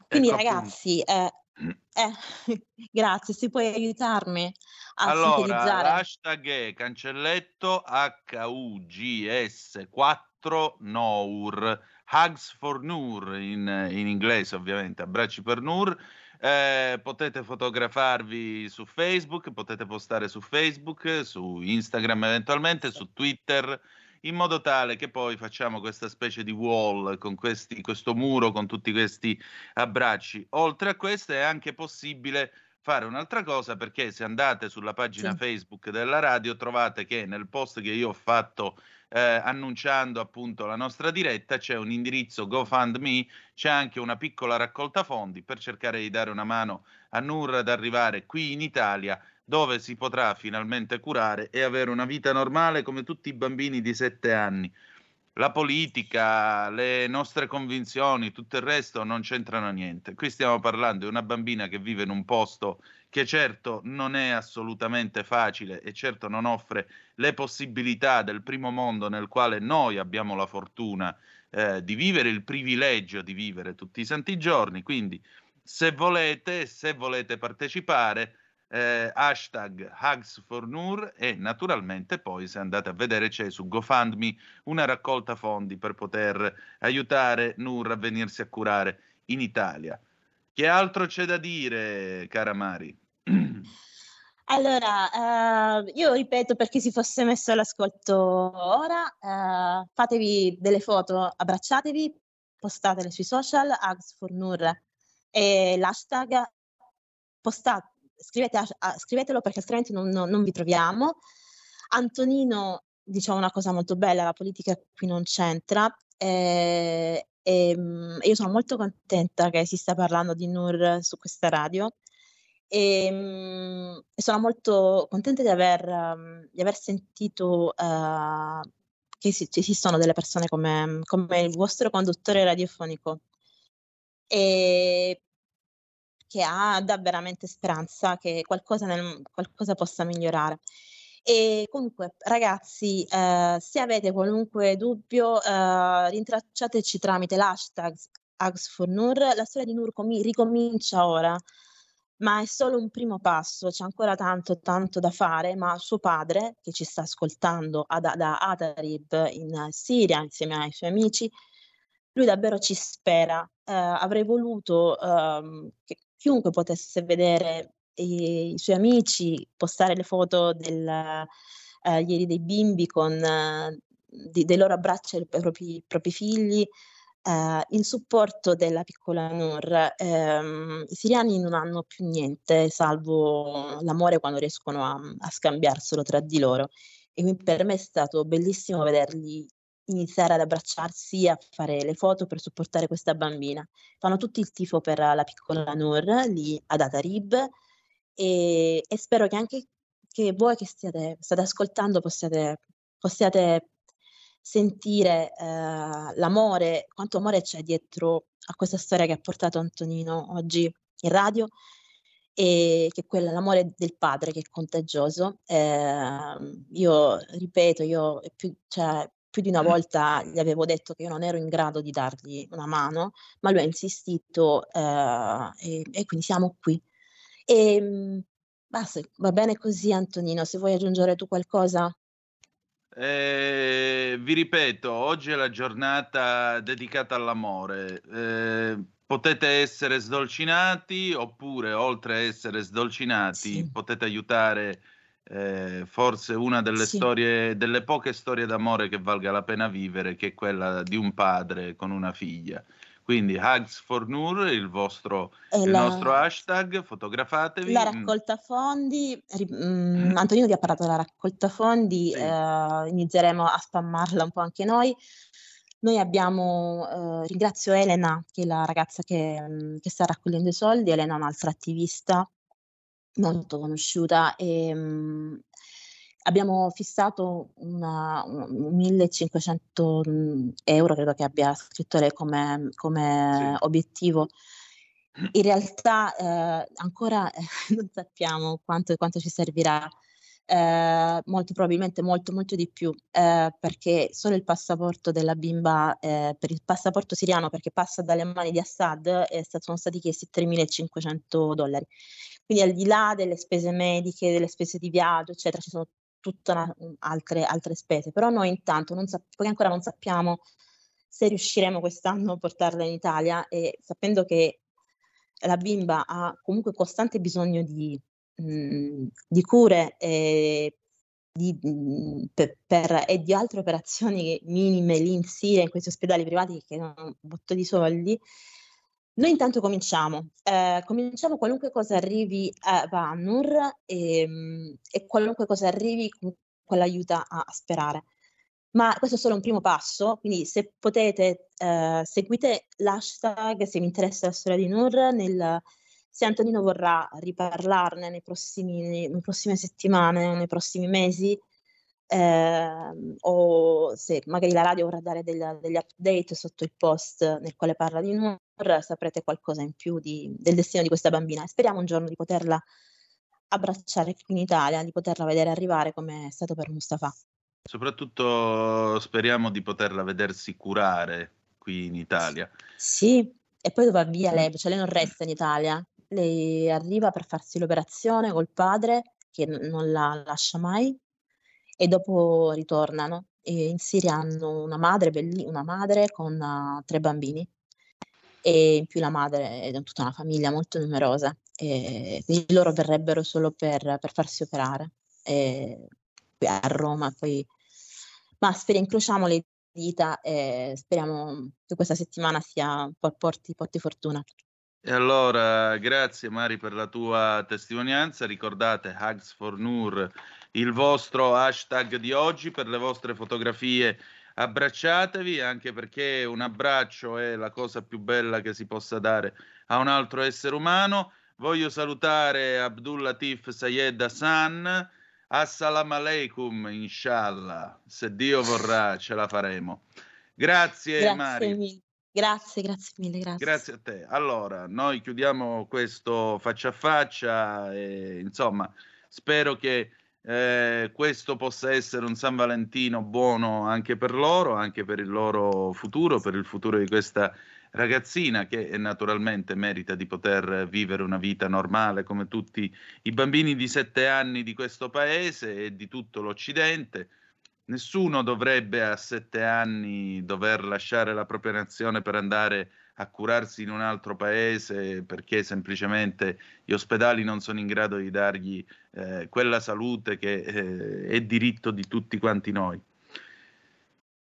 Quindi ecco ragazzi, eh, eh, grazie, se puoi aiutarmi a allora, sintetizzare. L'hashtag è cancelletto HUGS4 Nour, Hugs for Nur in, in inglese ovviamente, abbracci per Nur. Eh, potete fotografarvi su Facebook, potete postare su Facebook, su Instagram eventualmente, su Twitter in modo tale che poi facciamo questa specie di wall con questi, questo muro con tutti questi abbracci. Oltre a questo è anche possibile fare un'altra cosa perché se andate sulla pagina sì. Facebook della radio trovate che nel post che io ho fatto eh, annunciando appunto la nostra diretta c'è un indirizzo GoFundMe, c'è anche una piccola raccolta fondi per cercare di dare una mano a Nur ad arrivare qui in Italia dove si potrà finalmente curare e avere una vita normale come tutti i bambini di sette anni. La politica, le nostre convinzioni, tutto il resto non c'entrano niente. Qui stiamo parlando di una bambina che vive in un posto che certo non è assolutamente facile e certo non offre le possibilità del primo mondo nel quale noi abbiamo la fortuna eh, di vivere, il privilegio di vivere tutti i santi giorni. Quindi se volete, se volete partecipare, eh, hashtag Hugs for Nur e naturalmente poi se andate a vedere c'è su GoFundMe una raccolta fondi per poter aiutare Nur a venirsi a curare in Italia. Che altro c'è da dire, cara Mari? Allora, eh, io ripeto per chi si fosse messo all'ascolto ora, eh, fatevi delle foto, abbracciatevi, postatele sui social, Hugs for Nur e l'hashtag, postate scrivete a, a, scrivetelo perché altrimenti non, non, non vi troviamo. Antonino diciamo una cosa molto bella, la politica qui non c'entra. Eh, e, mm, io sono molto contenta che si sta parlando di Nur su questa radio e, mm, e sono molto contenta di aver, um, di aver sentito uh, che esistono delle persone come, come, il vostro conduttore radiofonico. E che ha, dà veramente speranza che qualcosa, nel, qualcosa possa migliorare. E comunque, ragazzi, eh, se avete qualunque dubbio, eh, rintracciateci tramite l'hashtag AgsForNur. La storia di Nur com- ricomincia ora, ma è solo un primo passo, c'è ancora tanto, tanto da fare, ma suo padre, che ci sta ascoltando ad, da Atarib in Siria, insieme ai suoi amici, lui davvero ci spera. Eh, avrei voluto ehm, che chiunque potesse vedere i, i suoi amici postare le foto del, eh, ieri dei bimbi con eh, di, dei loro abbracci ai propri, propri figli. eh, in supporto della piccola Nur. Ehm, I siriani non hanno più niente, salvo l'amore quando riescono a, a scambiarselo tra di loro. E per me è stato bellissimo vederli iniziare ad abbracciarsi, a fare le foto per supportare questa bambina. Fanno tutti il tifo per la piccola Nur lì ad Atarib e, e spero che anche che voi che stiate, state ascoltando possiate, possiate sentire eh, l'amore, quanto amore c'è dietro a questa storia che ha portato Antonino oggi in radio e che è quella, l'amore del padre che è contagioso. Eh, io ripeto, io più, cioè, più di una volta gli avevo detto che io non ero in grado di dargli una mano, ma lui ha insistito eh, e, e, quindi siamo qui. E, ehm, basta, va bene così Antonino, se vuoi aggiungere tu qualcosa. Eh, vi ripeto, oggi è la giornata dedicata all'amore. Eh, potete essere sdolcinati oppure, oltre a essere sdolcinati, sì. potete aiutare eh, forse una delle sì. storie, delle poche storie d'amore che valga la pena vivere, che è quella di un padre con una figlia. Quindi Hugs for Nur, il, vostro, il la, nostro hashtag, fotografatevi. La raccolta fondi, mh, mm, Antonino vi ha parlato della raccolta fondi, sì. eh, inizieremo a spammarla un po' anche noi. Noi abbiamo, eh, ringrazio Elena, che è la ragazza che, mm, che sta raccogliendo i soldi, Elena è un'altra attivista molto conosciuta e mh, mhmm, abbiamo fissato una, un 1500 mhmm, euro, credo che abbia scritto lei come, come sì. obiettivo. In realtà eh, ancora eh, non sappiamo quanto, quanto ci servirà. Eh, molto probabilmente molto molto di più eh, perché solo il passaporto della bimba eh, per il passaporto siriano perché passa dalle mani di Assad sono stati chiesti 3.500 dollari quindi al di là delle spese mediche, delle spese di viaggio, eccetera, ci sono tutte altre, altre, spese. Però noi intanto, non sap- poi ancora non sappiamo se riusciremo quest'anno a portarla in Italia e sapendo che la bimba ha comunque costante bisogno di, mh, di cure e di, mh, per, per, e di altre operazioni minime lì in Siria, in questi ospedali privati che hanno un botto di soldi, noi intanto cominciamo, eh, cominciamo qualunque cosa arrivi a Vanur e, ehm, e qualunque cosa arrivi con l'aiuta a, a, sperare. Ma questo è solo un primo passo, quindi se potete eh, seguite l'hashtag se vi interessa la storia di Nur, nel, se Antonino vorrà riparlarne nei prossimi, nelle prossime settimane, nei prossimi mesi, eh, o se magari la radio vorrà dare degli, degli, update sotto il post nel quale parla di Nur, saprete qualcosa in più di, del destino di questa bambina e speriamo un giorno di poterla abbracciare qui in Italia, di poterla vedere arrivare come è stato per Mustafa. Soprattutto speriamo di poterla vedersi curare qui in Italia. Sì, e poi va via lei, cioè lei non resta in Italia, lei arriva per farsi l'operazione col padre che non la lascia mai e dopo ritornano. E in Siria hanno una madre, belli- una madre con uh, tre bambini e in più la madre è tutta una famiglia molto numerosa e quindi loro verrebbero solo per, per farsi operare e, a Roma poi ma speriamo, incrociamo le dita e speriamo che questa settimana sia, porti, porti fortuna. E allora, grazie Mari per la tua testimonianza. Ricordate Hugs for Nur, il vostro hashtag di oggi per le vostre fotografie abbracciatevi anche perché un abbraccio è la cosa più bella che si possa dare a un altro essere umano. Voglio salutare Abdul Latif Sayed Hassan. Assalamu alaikum, inshallah. Se Dio vorrà, ce la faremo. Grazie, grazie Mari. Mille. Grazie, grazie mille, grazie. Grazie a te. Allora, noi chiudiamo questo faccia a faccia e insomma, spero che eh, questo possa essere un San Valentino buono anche per loro, anche per il loro futuro, per il futuro di questa ragazzina che naturalmente merita di poter vivere una vita normale come tutti i bambini di sette anni di questo paese e di tutto l'Occidente. Nessuno dovrebbe a sette anni dover lasciare la propria nazione per andare a a curarsi in un altro paese perché semplicemente gli ospedali non sono in grado di dargli eh, quella salute che eh, è diritto di tutti quanti noi.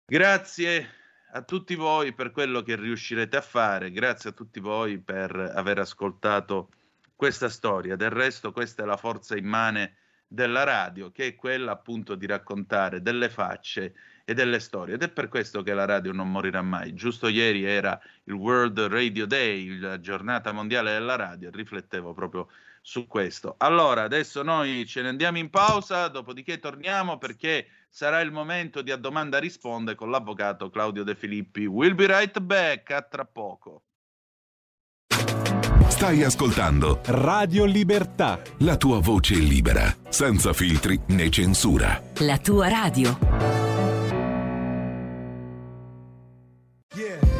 Grazie a tutti voi per quello che riuscirete a fare, grazie a tutti voi per aver ascoltato questa storia. Del resto questa è la forza immane della radio, che è quella appunto di raccontare delle facce e delle storie. Ed è per questo che la radio non morirà mai. Giusto ieri era il World Radio Day, la giornata mondiale della radio, e riflettevo proprio su questo. Allora, adesso noi ce ne andiamo in pausa, dopodiché torniamo perché sarà il momento di a domanda risponde con l'avvocato Claudio De Filippi. We'll be right back, a tra poco. Stai ascoltando Radio Libertà. La tua voce libera, senza filtri né censura. La tua radio.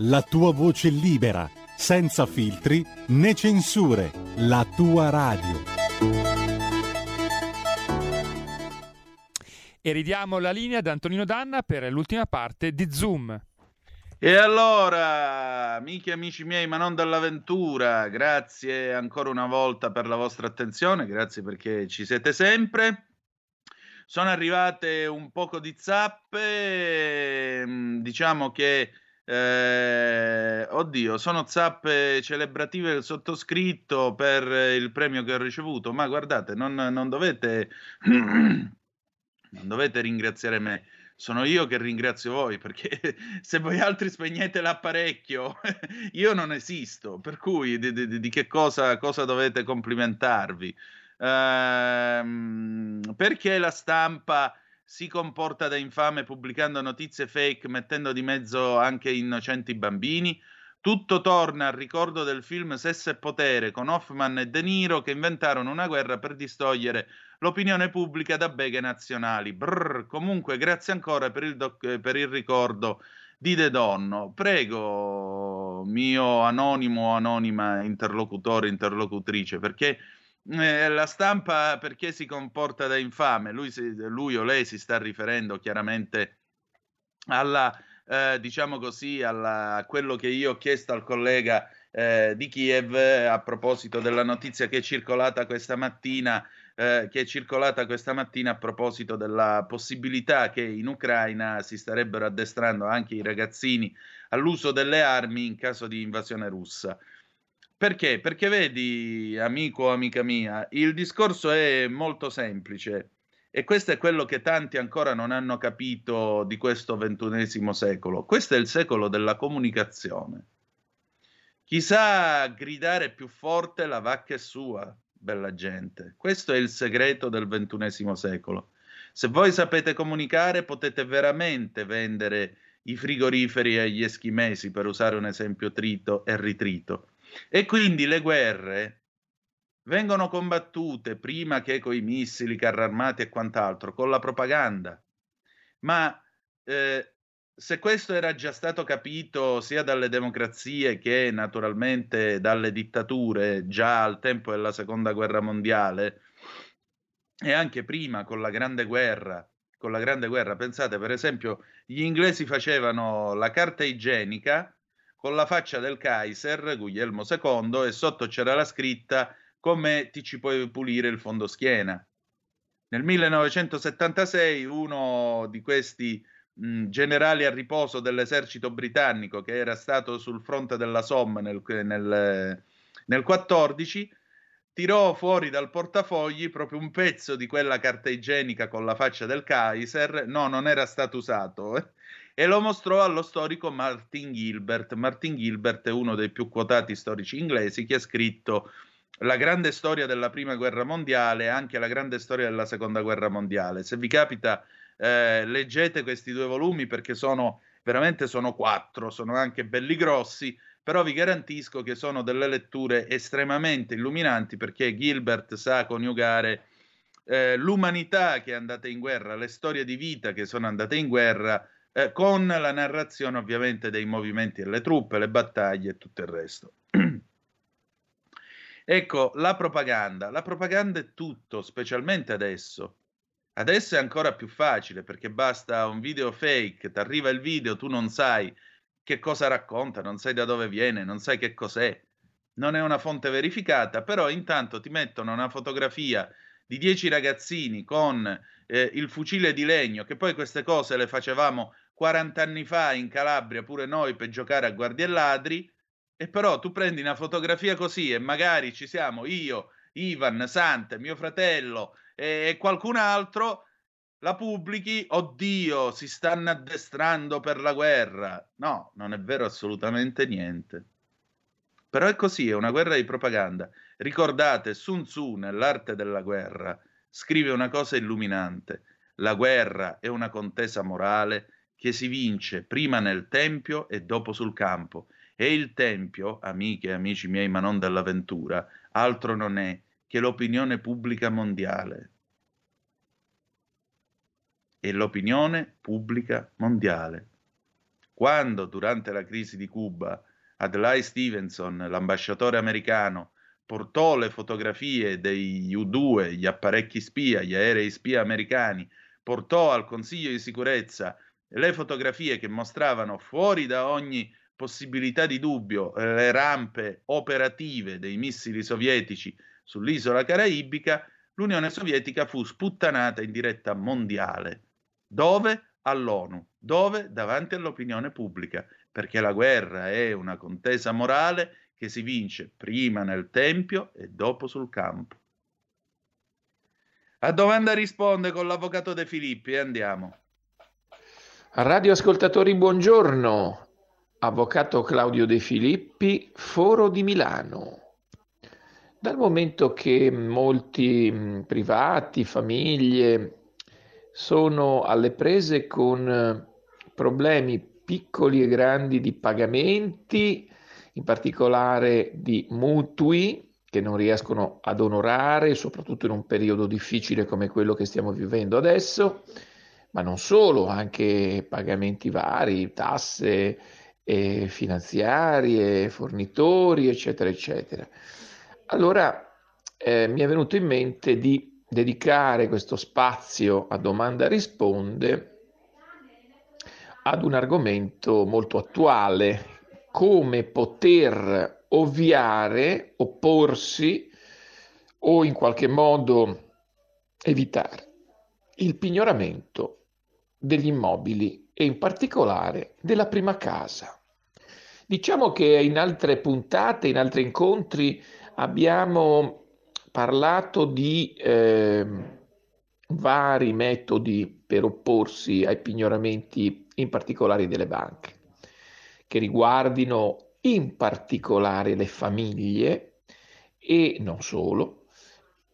la tua voce libera, senza filtri né censure, la tua radio. E ridiamo la linea ad Antonino Danna per l'ultima parte di Zoom. E allora, amiche e amici miei, ma non dall'avventura, grazie ancora una volta per la vostra attenzione, grazie perché ci siete sempre. Sono arrivate un poco di zappe, mm, diciamo che eh, oddio, sono zappe celebrative del sottoscritto per il premio che ho ricevuto, ma guardate, non, non dovete, non dovete ringraziare me sono io che ringrazio voi perché se voi altri spegnete l'apparecchio io non esisto, per cui di, di, di che cosa, cosa, dovete complimentarvi? Ehm, perché la stampa si comporta da infame pubblicando notizie fake mettendo di mezzo anche innocenti bambini. Tutto torna al ricordo del film Sesso e Potere con Hoffman e De Niro che inventarono una guerra per distogliere l'opinione pubblica da beghe nazionali. Brr, comunque, grazie ancora per il, doc- per il ricordo di De Donno. Prego, mio anonimo o anonima interlocutore, interlocutrice, perché eh, la stampa perché si comporta da infame? Lui, si, lui, o lei si sta riferendo chiaramente alla, eh, diciamo così, alla, a quello che io ho chiesto al collega eh, di Kiev a proposito della notizia che è circolata questa mattina. Eh, che è circolata questa mattina a proposito della possibilità che in Ucraina si starebbero addestrando anche i ragazzini all'uso delle armi in caso di invasione russa. Perché? Perché vedi, amico o amica mia, il discorso è molto semplice e questo è quello che tanti ancora non hanno capito di questo ventunesimo secolo. Questo è il secolo della comunicazione. Chi sa gridare più forte la vacca è sua, bella gente. Questo è il segreto del ventunesimo secolo. Se voi sapete comunicare potete veramente vendere i frigoriferi agli eschimesi, per usare un esempio trito e ritrito e quindi le guerre vengono combattute prima che con i missili, carri armati e quant'altro, con la propaganda. Ma eh, se questo era già stato capito sia dalle democrazie che naturalmente dalle dittature già al tempo della seconda guerra mondiale e anche prima con la grande guerra, con la grande guerra, pensate per esempio gli inglesi facevano la carta igienica con la faccia del Kaiser Guglielmo II e sotto c'era la scritta come ti ci puoi pulire il fondo schiena. Nel 1976 uno di questi mh, generali a riposo dell'esercito britannico che era stato sul fronte della Somme nel, nel, nel 14 tirò fuori dal portafogli proprio un pezzo di quella carta igienica con la faccia del Kaiser, no, non era stato usato, e lo mostrò allo storico Martin Gilbert. Martin Gilbert è uno dei più quotati storici inglesi che ha scritto la grande storia della prima guerra mondiale e anche la grande storia della seconda guerra mondiale. Se vi capita, eh, leggete questi due volumi perché sono veramente sono quattro, sono anche belli grossi, però vi garantisco che sono delle letture estremamente illuminanti perché Gilbert sa coniugare eh, l'umanità che è andata in guerra, le storie di vita che sono andate in guerra eh, con la narrazione ovviamente dei movimenti delle truppe, le battaglie e tutto il resto. ecco, la propaganda. La propaganda è tutto, specialmente adesso. Adesso è ancora più facile perché basta un video fake, ti arriva il video, tu non sai che cosa racconta, non sai da dove viene, non sai che cos'è. Non è una fonte verificata, però intanto ti mettono una fotografia di dieci ragazzini con eh, il fucile di legno, che poi queste cose le facevamo 40 anni fa in Calabria pure noi per giocare a guardie e ladri, e però tu prendi una fotografia così e magari ci siamo io, Ivan, Sante, mio fratello e, qualcun altro, la pubblichi, oddio, si stanno addestrando per la guerra. No, non è vero assolutamente niente. Però è così, è una guerra di propaganda. Ricordate, Sun Tzu nell'arte della guerra scrive una cosa illuminante. La guerra è una contesa morale che si vince prima nel tempio e dopo sul campo. E il tempio, amiche e amici miei, ma non dell'avventura, altro non è che l'opinione pubblica mondiale. E l'opinione pubblica mondiale. Quando durante la crisi di Cuba Adlai Stevenson, l'ambasciatore americano, portò le fotografie degli U-2, gli apparecchi spia, gli aerei spia americani, portò al Consiglio di sicurezza le fotografie che mostravano fuori da ogni possibilità di dubbio le rampe operative dei missili sovietici sull'isola caraibica, l'Unione Sovietica fu sputtanata in diretta mondiale. Dove? All'ONU. Dove? Davanti all'opinione pubblica, perché la guerra è una contesa morale che si vince prima nel tempio e dopo sul campo. A domanda risponde con l'avvocato De Filippi e andiamo. Radioascoltatori, buongiorno. Avvocato Claudio De Filippi, Foro di Milano. Dal momento che molti privati, famiglie sono alle prese con problemi piccoli e grandi di pagamenti, in particolare di mutui che non riescono ad onorare, soprattutto in un periodo difficile come quello che stiamo vivendo adesso, ma non solo, anche pagamenti vari, tasse eh, finanziarie, fornitori, eccetera, eccetera. Allora eh, mi è venuto in mente di dedicare questo spazio a domanda risponde ad un argomento molto attuale, come poter ovviare, opporsi o in qualche modo evitare il pignoramento degli immobili e in particolare della prima casa. Diciamo che in altre puntate, in altri incontri abbiamo parlato di eh, vari metodi per opporsi ai pignoramenti in particolare delle banche, che riguardino in particolare le famiglie e non solo,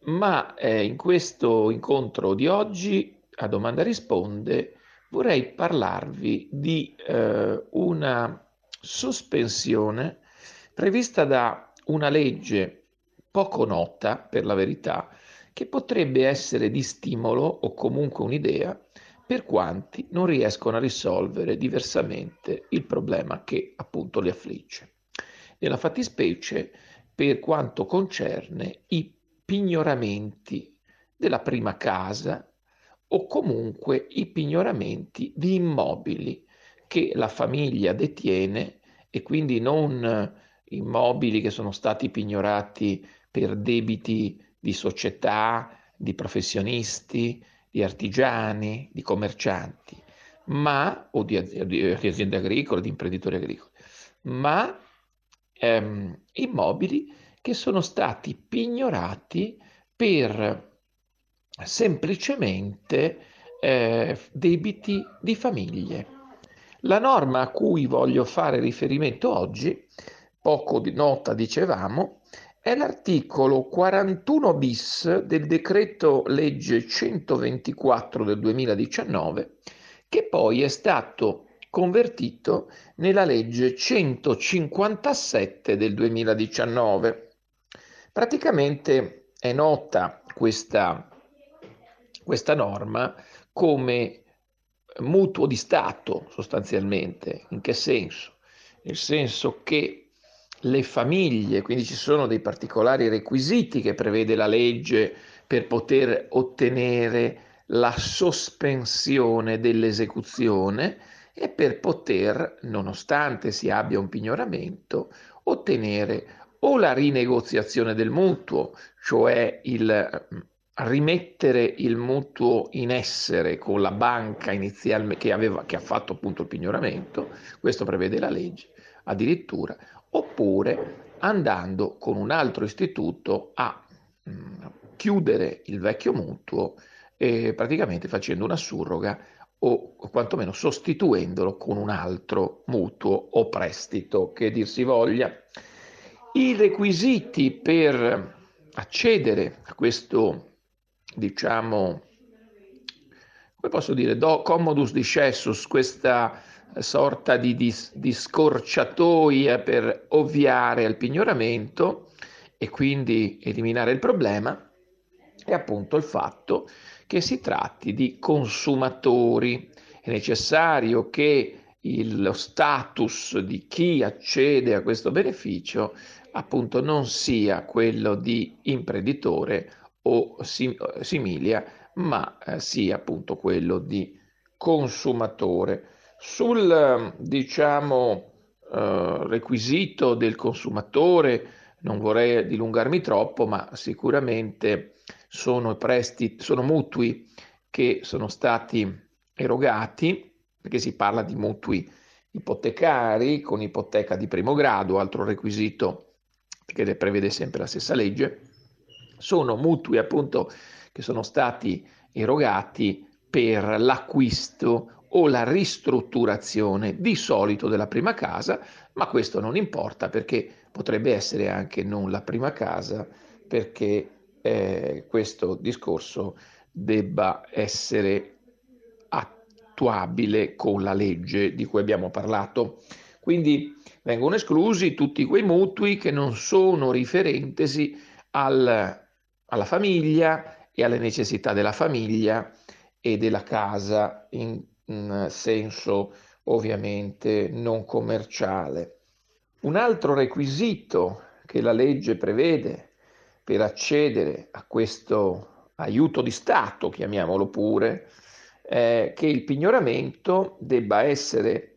ma eh, in questo incontro di oggi a domanda risponde vorrei parlarvi di eh, una sospensione prevista da una legge poco nota, per la verità, che potrebbe essere di stimolo o comunque un'idea per quanti non riescono a risolvere diversamente il problema che appunto li affligge. Nella fattispecie per quanto concerne i pignoramenti della prima casa o comunque i pignoramenti di immobili che la famiglia detiene e quindi non immobili che sono stati pignorati per debiti di società, di professionisti, di artigiani, di commercianti, ma, o di, di aziende agricole, di imprenditori agricoli, ma ehm, immobili che sono stati pignorati per semplicemente eh, debiti di famiglie. La norma a cui voglio fare riferimento oggi, poco di nota dicevamo, è l'articolo 41 bis del decreto legge 124 del 2019 che poi è stato convertito nella legge 157 del 2019. Praticamente è nota questa, questa norma come mutuo di Stato sostanzialmente. In che senso? Nel senso che le famiglie, quindi ci sono dei particolari requisiti che prevede la legge per poter ottenere la sospensione dell'esecuzione e per poter, nonostante si abbia un pignoramento, ottenere o la rinegoziazione del mutuo, cioè il rimettere il mutuo in essere con la banca inizialmente che, aveva, che ha fatto appunto il pignoramento, questo prevede la legge addirittura, oppure andando con un altro istituto a mh, chiudere il vecchio mutuo eh, praticamente facendo una surroga o quantomeno sostituendolo con un altro mutuo o prestito che dir si voglia. I requisiti per accedere a questo, diciamo, come posso dire, do commodus discessus, questa sorta di, di, di scorciatoia per ovviare al pignoramento e quindi eliminare il problema, è appunto il fatto che si tratti di consumatori. È necessario che il, lo status di chi accede a questo beneficio appunto non sia quello di imprenditore o sim, similia, ma eh, sia appunto quello di consumatore. Sul diciamo eh, requisito del consumatore non vorrei dilungarmi troppo, ma sicuramente sono prestiti, sono mutui che sono stati erogati, perché si parla di mutui ipotecari con ipoteca di primo grado, altro requisito che prevede sempre la stessa legge, sono mutui appunto che sono stati erogati per l'acquisto o la ristrutturazione di solito della prima casa, ma questo non importa perché potrebbe essere anche non la prima casa perché eh, questo discorso debba essere attuabile con la legge di cui abbiamo parlato. Quindi vengono esclusi tutti quei mutui che non sono riferentesi al, alla famiglia e alle necessità della famiglia e della casa in, in senso ovviamente non commerciale. Un altro requisito che la legge prevede per accedere a questo aiuto di Stato, chiamiamolo pure, eh, che il pignoramento debba essere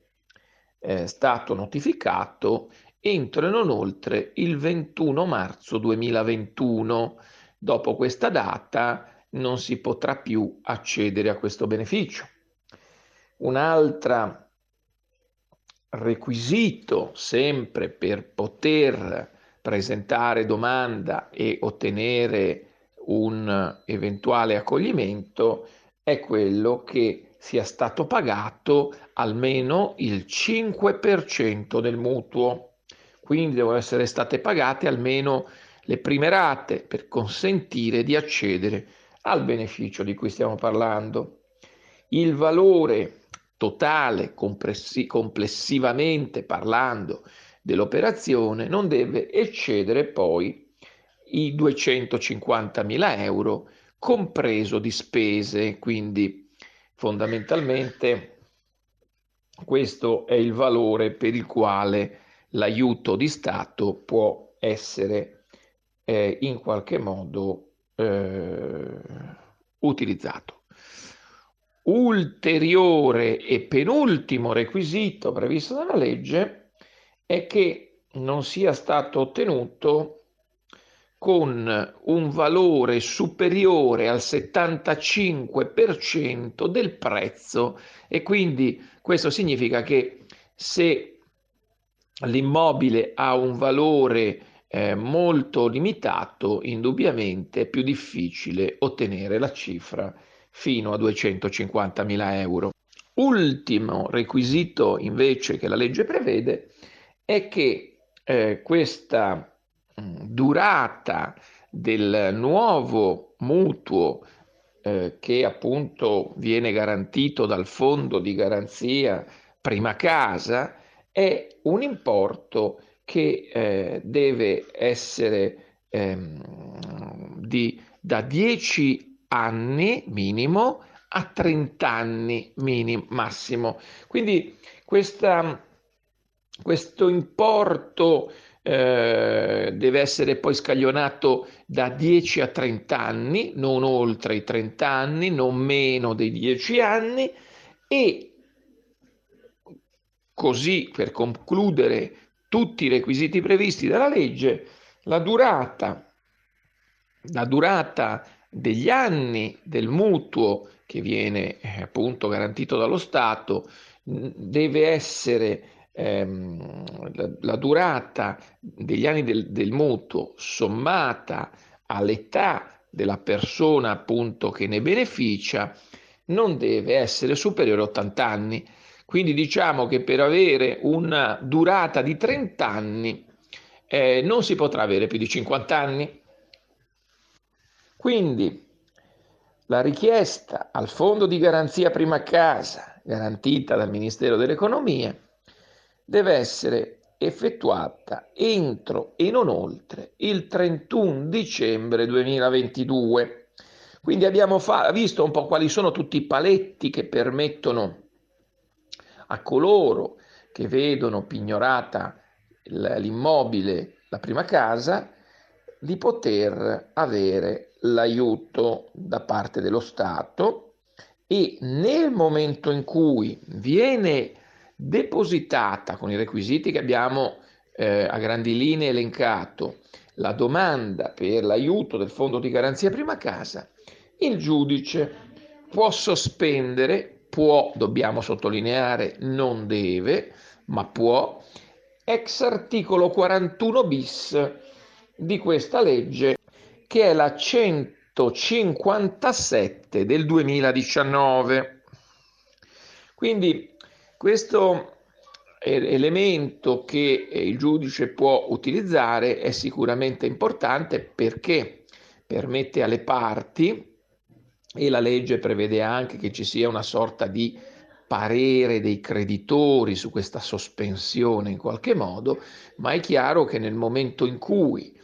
eh, stato notificato entro e non oltre il 21 marzo 2021. Dopo questa data non si potrà più accedere a questo beneficio. Un altro requisito sempre per poter presentare domanda e ottenere un eventuale accoglimento è quello che sia stato pagato almeno il 5% del mutuo. Quindi devono essere state pagate almeno le prime rate per consentire di accedere al beneficio di cui stiamo parlando. Il valore totale, complessivamente parlando, dell'operazione non deve eccedere poi i 250.000 euro, compreso di spese, quindi fondamentalmente questo è il valore per il quale l'aiuto di Stato può essere eh, in qualche modo eh, utilizzato. Ulteriore e penultimo requisito previsto dalla legge è che non sia stato ottenuto con un valore superiore al 75% del prezzo e quindi questo significa che se l'immobile ha un valore eh, molto limitato, indubbiamente è più difficile ottenere la cifra fino a 250.000 euro. ultimo requisito invece che la legge prevede è che eh, questa mm, durata del nuovo mutuo eh, che appunto viene garantito dal fondo di garanzia prima casa è un importo che eh, deve essere ehm, di, da 10 anni minimo a 30 anni minimo, massimo. Quindi questa, questo importo eh, deve essere poi scaglionato da 10 a 30 anni, non oltre i 30 anni, non meno dei 10 anni e così per concludere tutti i requisiti previsti dalla legge, la durata, la durata degli anni del mutuo che viene eh, appunto garantito dallo Stato deve essere ehm, la, la, durata degli anni del, del mutuo sommata all'età della persona appunto che ne beneficia non deve essere superiore a 80 anni quindi diciamo che per avere una durata di 30 anni eh, non si potrà avere più di 50 anni. Quindi la richiesta al fondo di garanzia prima casa, garantita dal Ministero dell'Economia, deve essere effettuata entro e non oltre il 31 dicembre 2022. Quindi abbiamo fa- visto un po' quali sono tutti i paletti che permettono a coloro che vedono pignorata l'immobile, la prima casa, di poter avere l'aiuto da parte dello Stato e nel momento in cui viene depositata con i requisiti che abbiamo eh, a grandi linee elencato la domanda per l'aiuto del fondo di garanzia prima casa, il giudice può sospendere può, dobbiamo sottolineare, non deve, ma può, ex articolo 41 bis di questa legge, che è la 157 del 2019. Quindi questo elemento che il giudice può utilizzare è sicuramente importante perché permette alle parti e la legge prevede anche che ci sia una sorta di parere dei creditori su questa sospensione in qualche modo, ma è chiaro che nel momento in cui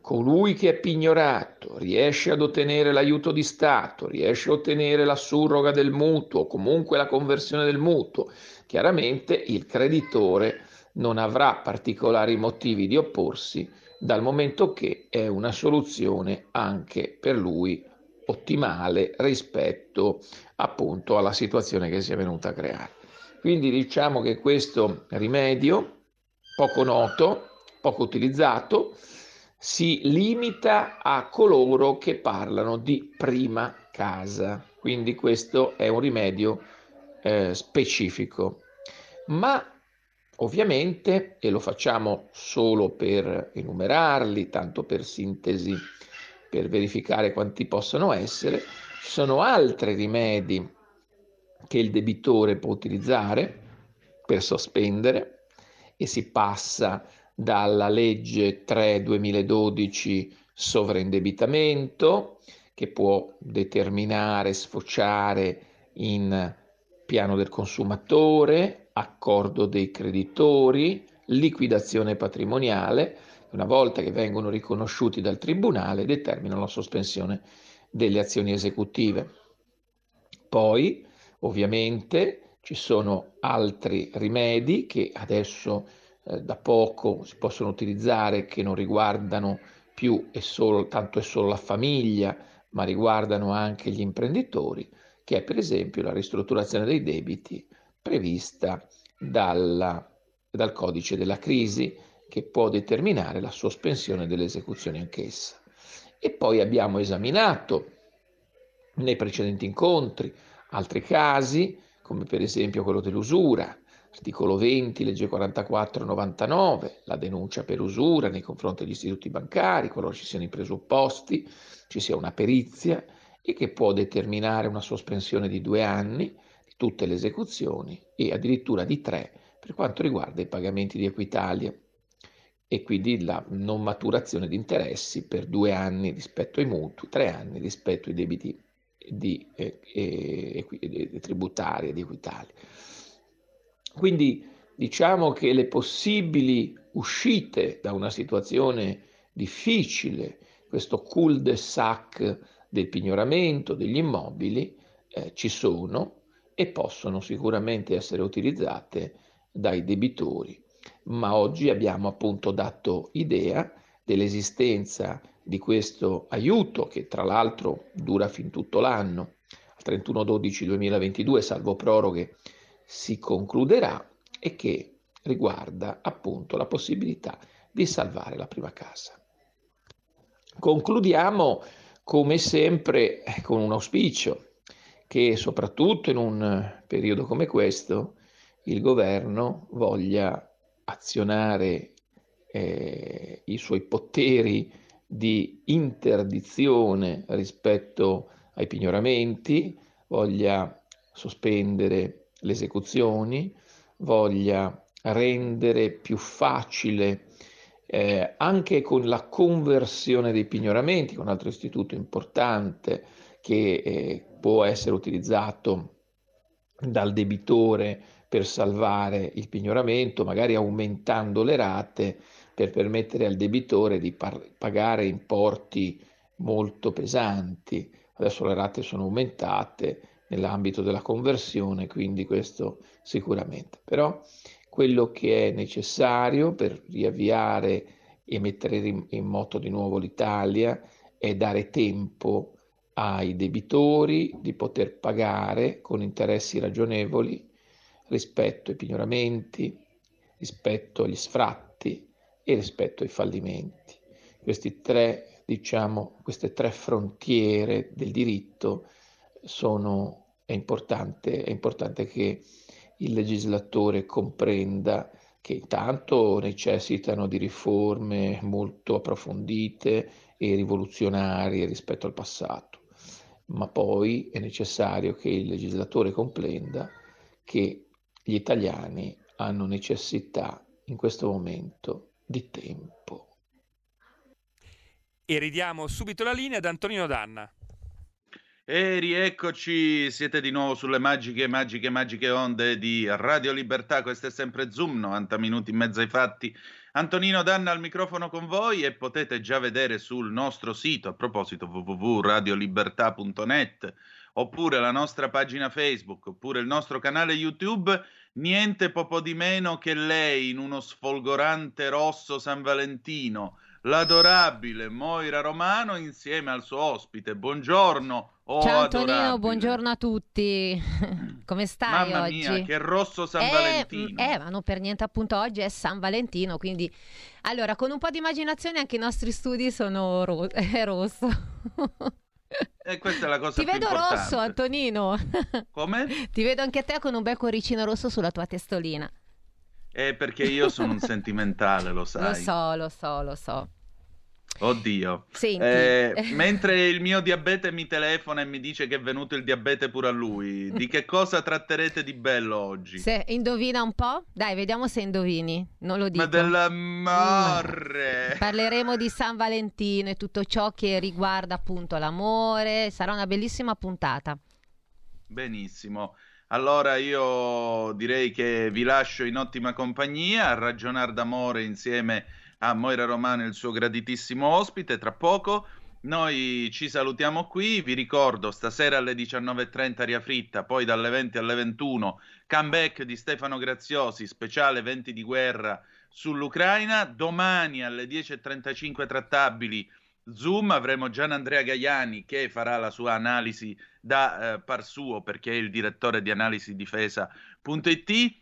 colui che è pignorato riesce ad ottenere l'aiuto di Stato, riesce a ottenere la surroga del mutuo, comunque la conversione del mutuo, chiaramente il creditore non avrà particolari motivi di opporsi dal momento che è una soluzione anche per lui ottimale rispetto appunto alla situazione che si è venuta a creare. Quindi diciamo che questo rimedio, poco noto, poco utilizzato, si limita a coloro che parlano di prima casa. Quindi questo è un rimedio eh, specifico. Ma ovviamente, e lo facciamo solo per enumerarli, tanto per sintesi per verificare quanti possono essere, ci sono altri rimedi che il debitore può utilizzare per sospendere e si passa dalla legge 3 2012 sovraindebitamento che può determinare, sfociare in piano del consumatore, accordo dei creditori, liquidazione patrimoniale una volta che vengono riconosciuti dal Tribunale, determinano la sospensione delle azioni esecutive. Poi, ovviamente, ci sono altri rimedi che adesso eh, da poco si possono utilizzare che non riguardano più e solo, tanto e solo la famiglia, ma riguardano anche gli imprenditori, che è per esempio la ristrutturazione dei debiti prevista dalla, dal codice della crisi che può determinare la sospensione dell'esecuzione anch'essa. E poi abbiamo esaminato nei precedenti incontri altri casi, come per esempio quello dell'usura, articolo 20, legge 4499, la denuncia per usura nei confronti degli istituti bancari, qualora ci siano i presupposti, ci sia una perizia e che può determinare una sospensione di due anni tutte le esecuzioni e addirittura di tre per quanto riguarda i pagamenti di Equitalia e quindi la non maturazione di interessi per due anni rispetto ai mutui, tre anni rispetto ai debiti di, eh, eh, eh, tributari di Equitalia. Quindi diciamo che le possibili uscite da una situazione difficile, questo cul-de-sac del pignoramento degli immobili, eh, ci sono e possono sicuramente essere utilizzate dai debitori. Ma oggi abbiamo appunto dato idea dell'esistenza di questo aiuto che tra l'altro dura fin tutto l'anno, al 31-12-2022, salvo proroghe, si concluderà e che riguarda appunto la possibilità di salvare la prima casa. Concludiamo come sempre con un auspicio che soprattutto in un periodo come questo il governo voglia azionare eh, i suoi poteri di interdizione rispetto ai pignoramenti, voglia sospendere le esecuzioni, voglia rendere più facile eh, anche con la conversione dei pignoramenti, con un altro istituto importante che eh, può essere utilizzato dal debitore per salvare il pignoramento, magari aumentando le rate per permettere al debitore di par- pagare importi molto pesanti. Adesso le rate sono aumentate nell'ambito della conversione, quindi questo sicuramente. Però quello che è necessario per riavviare e mettere in moto di nuovo l'Italia è dare tempo ai debitori di poter pagare con interessi ragionevoli rispetto ai pignoramenti, rispetto agli sfratti e rispetto ai fallimenti. Tre, diciamo, queste tre frontiere del diritto sono, è importante, è importante che il legislatore comprenda che intanto necessitano di riforme molto approfondite e rivoluzionarie rispetto al passato, ma poi è necessario che il legislatore comprenda che gli italiani hanno necessità in questo momento di tempo. E ridiamo subito la linea ad Antonino Danna. E rieccoci, siete di nuovo sulle magiche, magiche, magiche onde di Radio Libertà. Questo è sempre Zoom, 90 minuti in mezzo ai fatti. Antonino Danna al microfono con voi e potete già vedere sul nostro sito, a proposito, www.radiolibertà.net oppure la nostra pagina Facebook, oppure il nostro canale YouTube, niente poco di meno che lei in uno sfolgorante rosso San Valentino, l'adorabile Moira Romano insieme al suo ospite. Buongiorno. Oh, Ciao Antonino, adorabile. buongiorno a tutti. Come stai Mamma oggi? Mia, che rosso San eh, Valentino. Eh, ma non per niente appunto oggi è San Valentino, quindi allora con un po' di immaginazione anche i nostri studi sono ro- è rosso. E questa è la cosa Ti vedo importante. rosso, Antonino. Come? Ti vedo anche a te con un bel cuoricino rosso sulla tua testolina. È perché io sono un sentimentale, lo sai. Lo so, lo so, lo so. Oddio. Eh, mentre il mio diabete mi telefona e mi dice che è venuto il diabete pure a lui, di che cosa tratterete di bello oggi? Se indovina un po'? Dai, vediamo se indovini. Non lo dico. Ma dell'amore. Mm. Parleremo di San Valentino e tutto ciò che riguarda appunto l'amore. Sarà una bellissima puntata. Benissimo. Allora io direi che vi lascio in ottima compagnia a ragionare d'amore insieme a Moira Romano il suo graditissimo ospite. Tra poco noi ci salutiamo qui. Vi ricordo stasera alle 19.30 Aria Fritta, poi dalle 20 alle 21 comeback di Stefano Graziosi, speciale 20 di guerra sull'Ucraina. Domani alle 10.35 trattabili. Zoom avremo Gian Andrea Gaiani che farà la sua analisi da eh, par suo perché è il direttore di analisi difesa.it.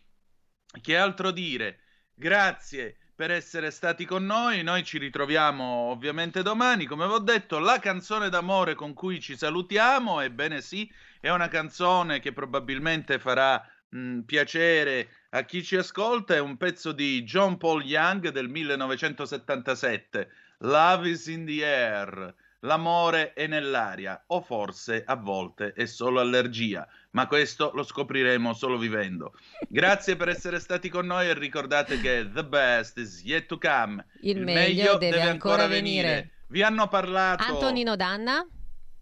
Che altro dire? Grazie per essere stati con noi. Noi ci ritroviamo ovviamente domani. Come vi ho detto, la canzone d'amore con cui ci salutiamo, ebbene sì, è una canzone che probabilmente farà mh, piacere a chi ci ascolta. È un pezzo di John Paul Young del 1977. Love is in the air. L'amore è nell'aria, o forse a volte è solo allergia. Ma questo lo scopriremo solo vivendo. Grazie per essere stati con noi e ricordate che the best is yet to come. Il, Il meglio, meglio, deve, deve ancora venire. venire. Vi hanno parlato Antonino Danna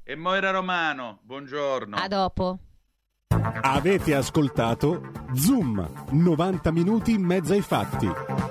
e Moira Romano. Buongiorno. A dopo. Avete ascoltato Zoom, 90 minuti in mezzo ai fatti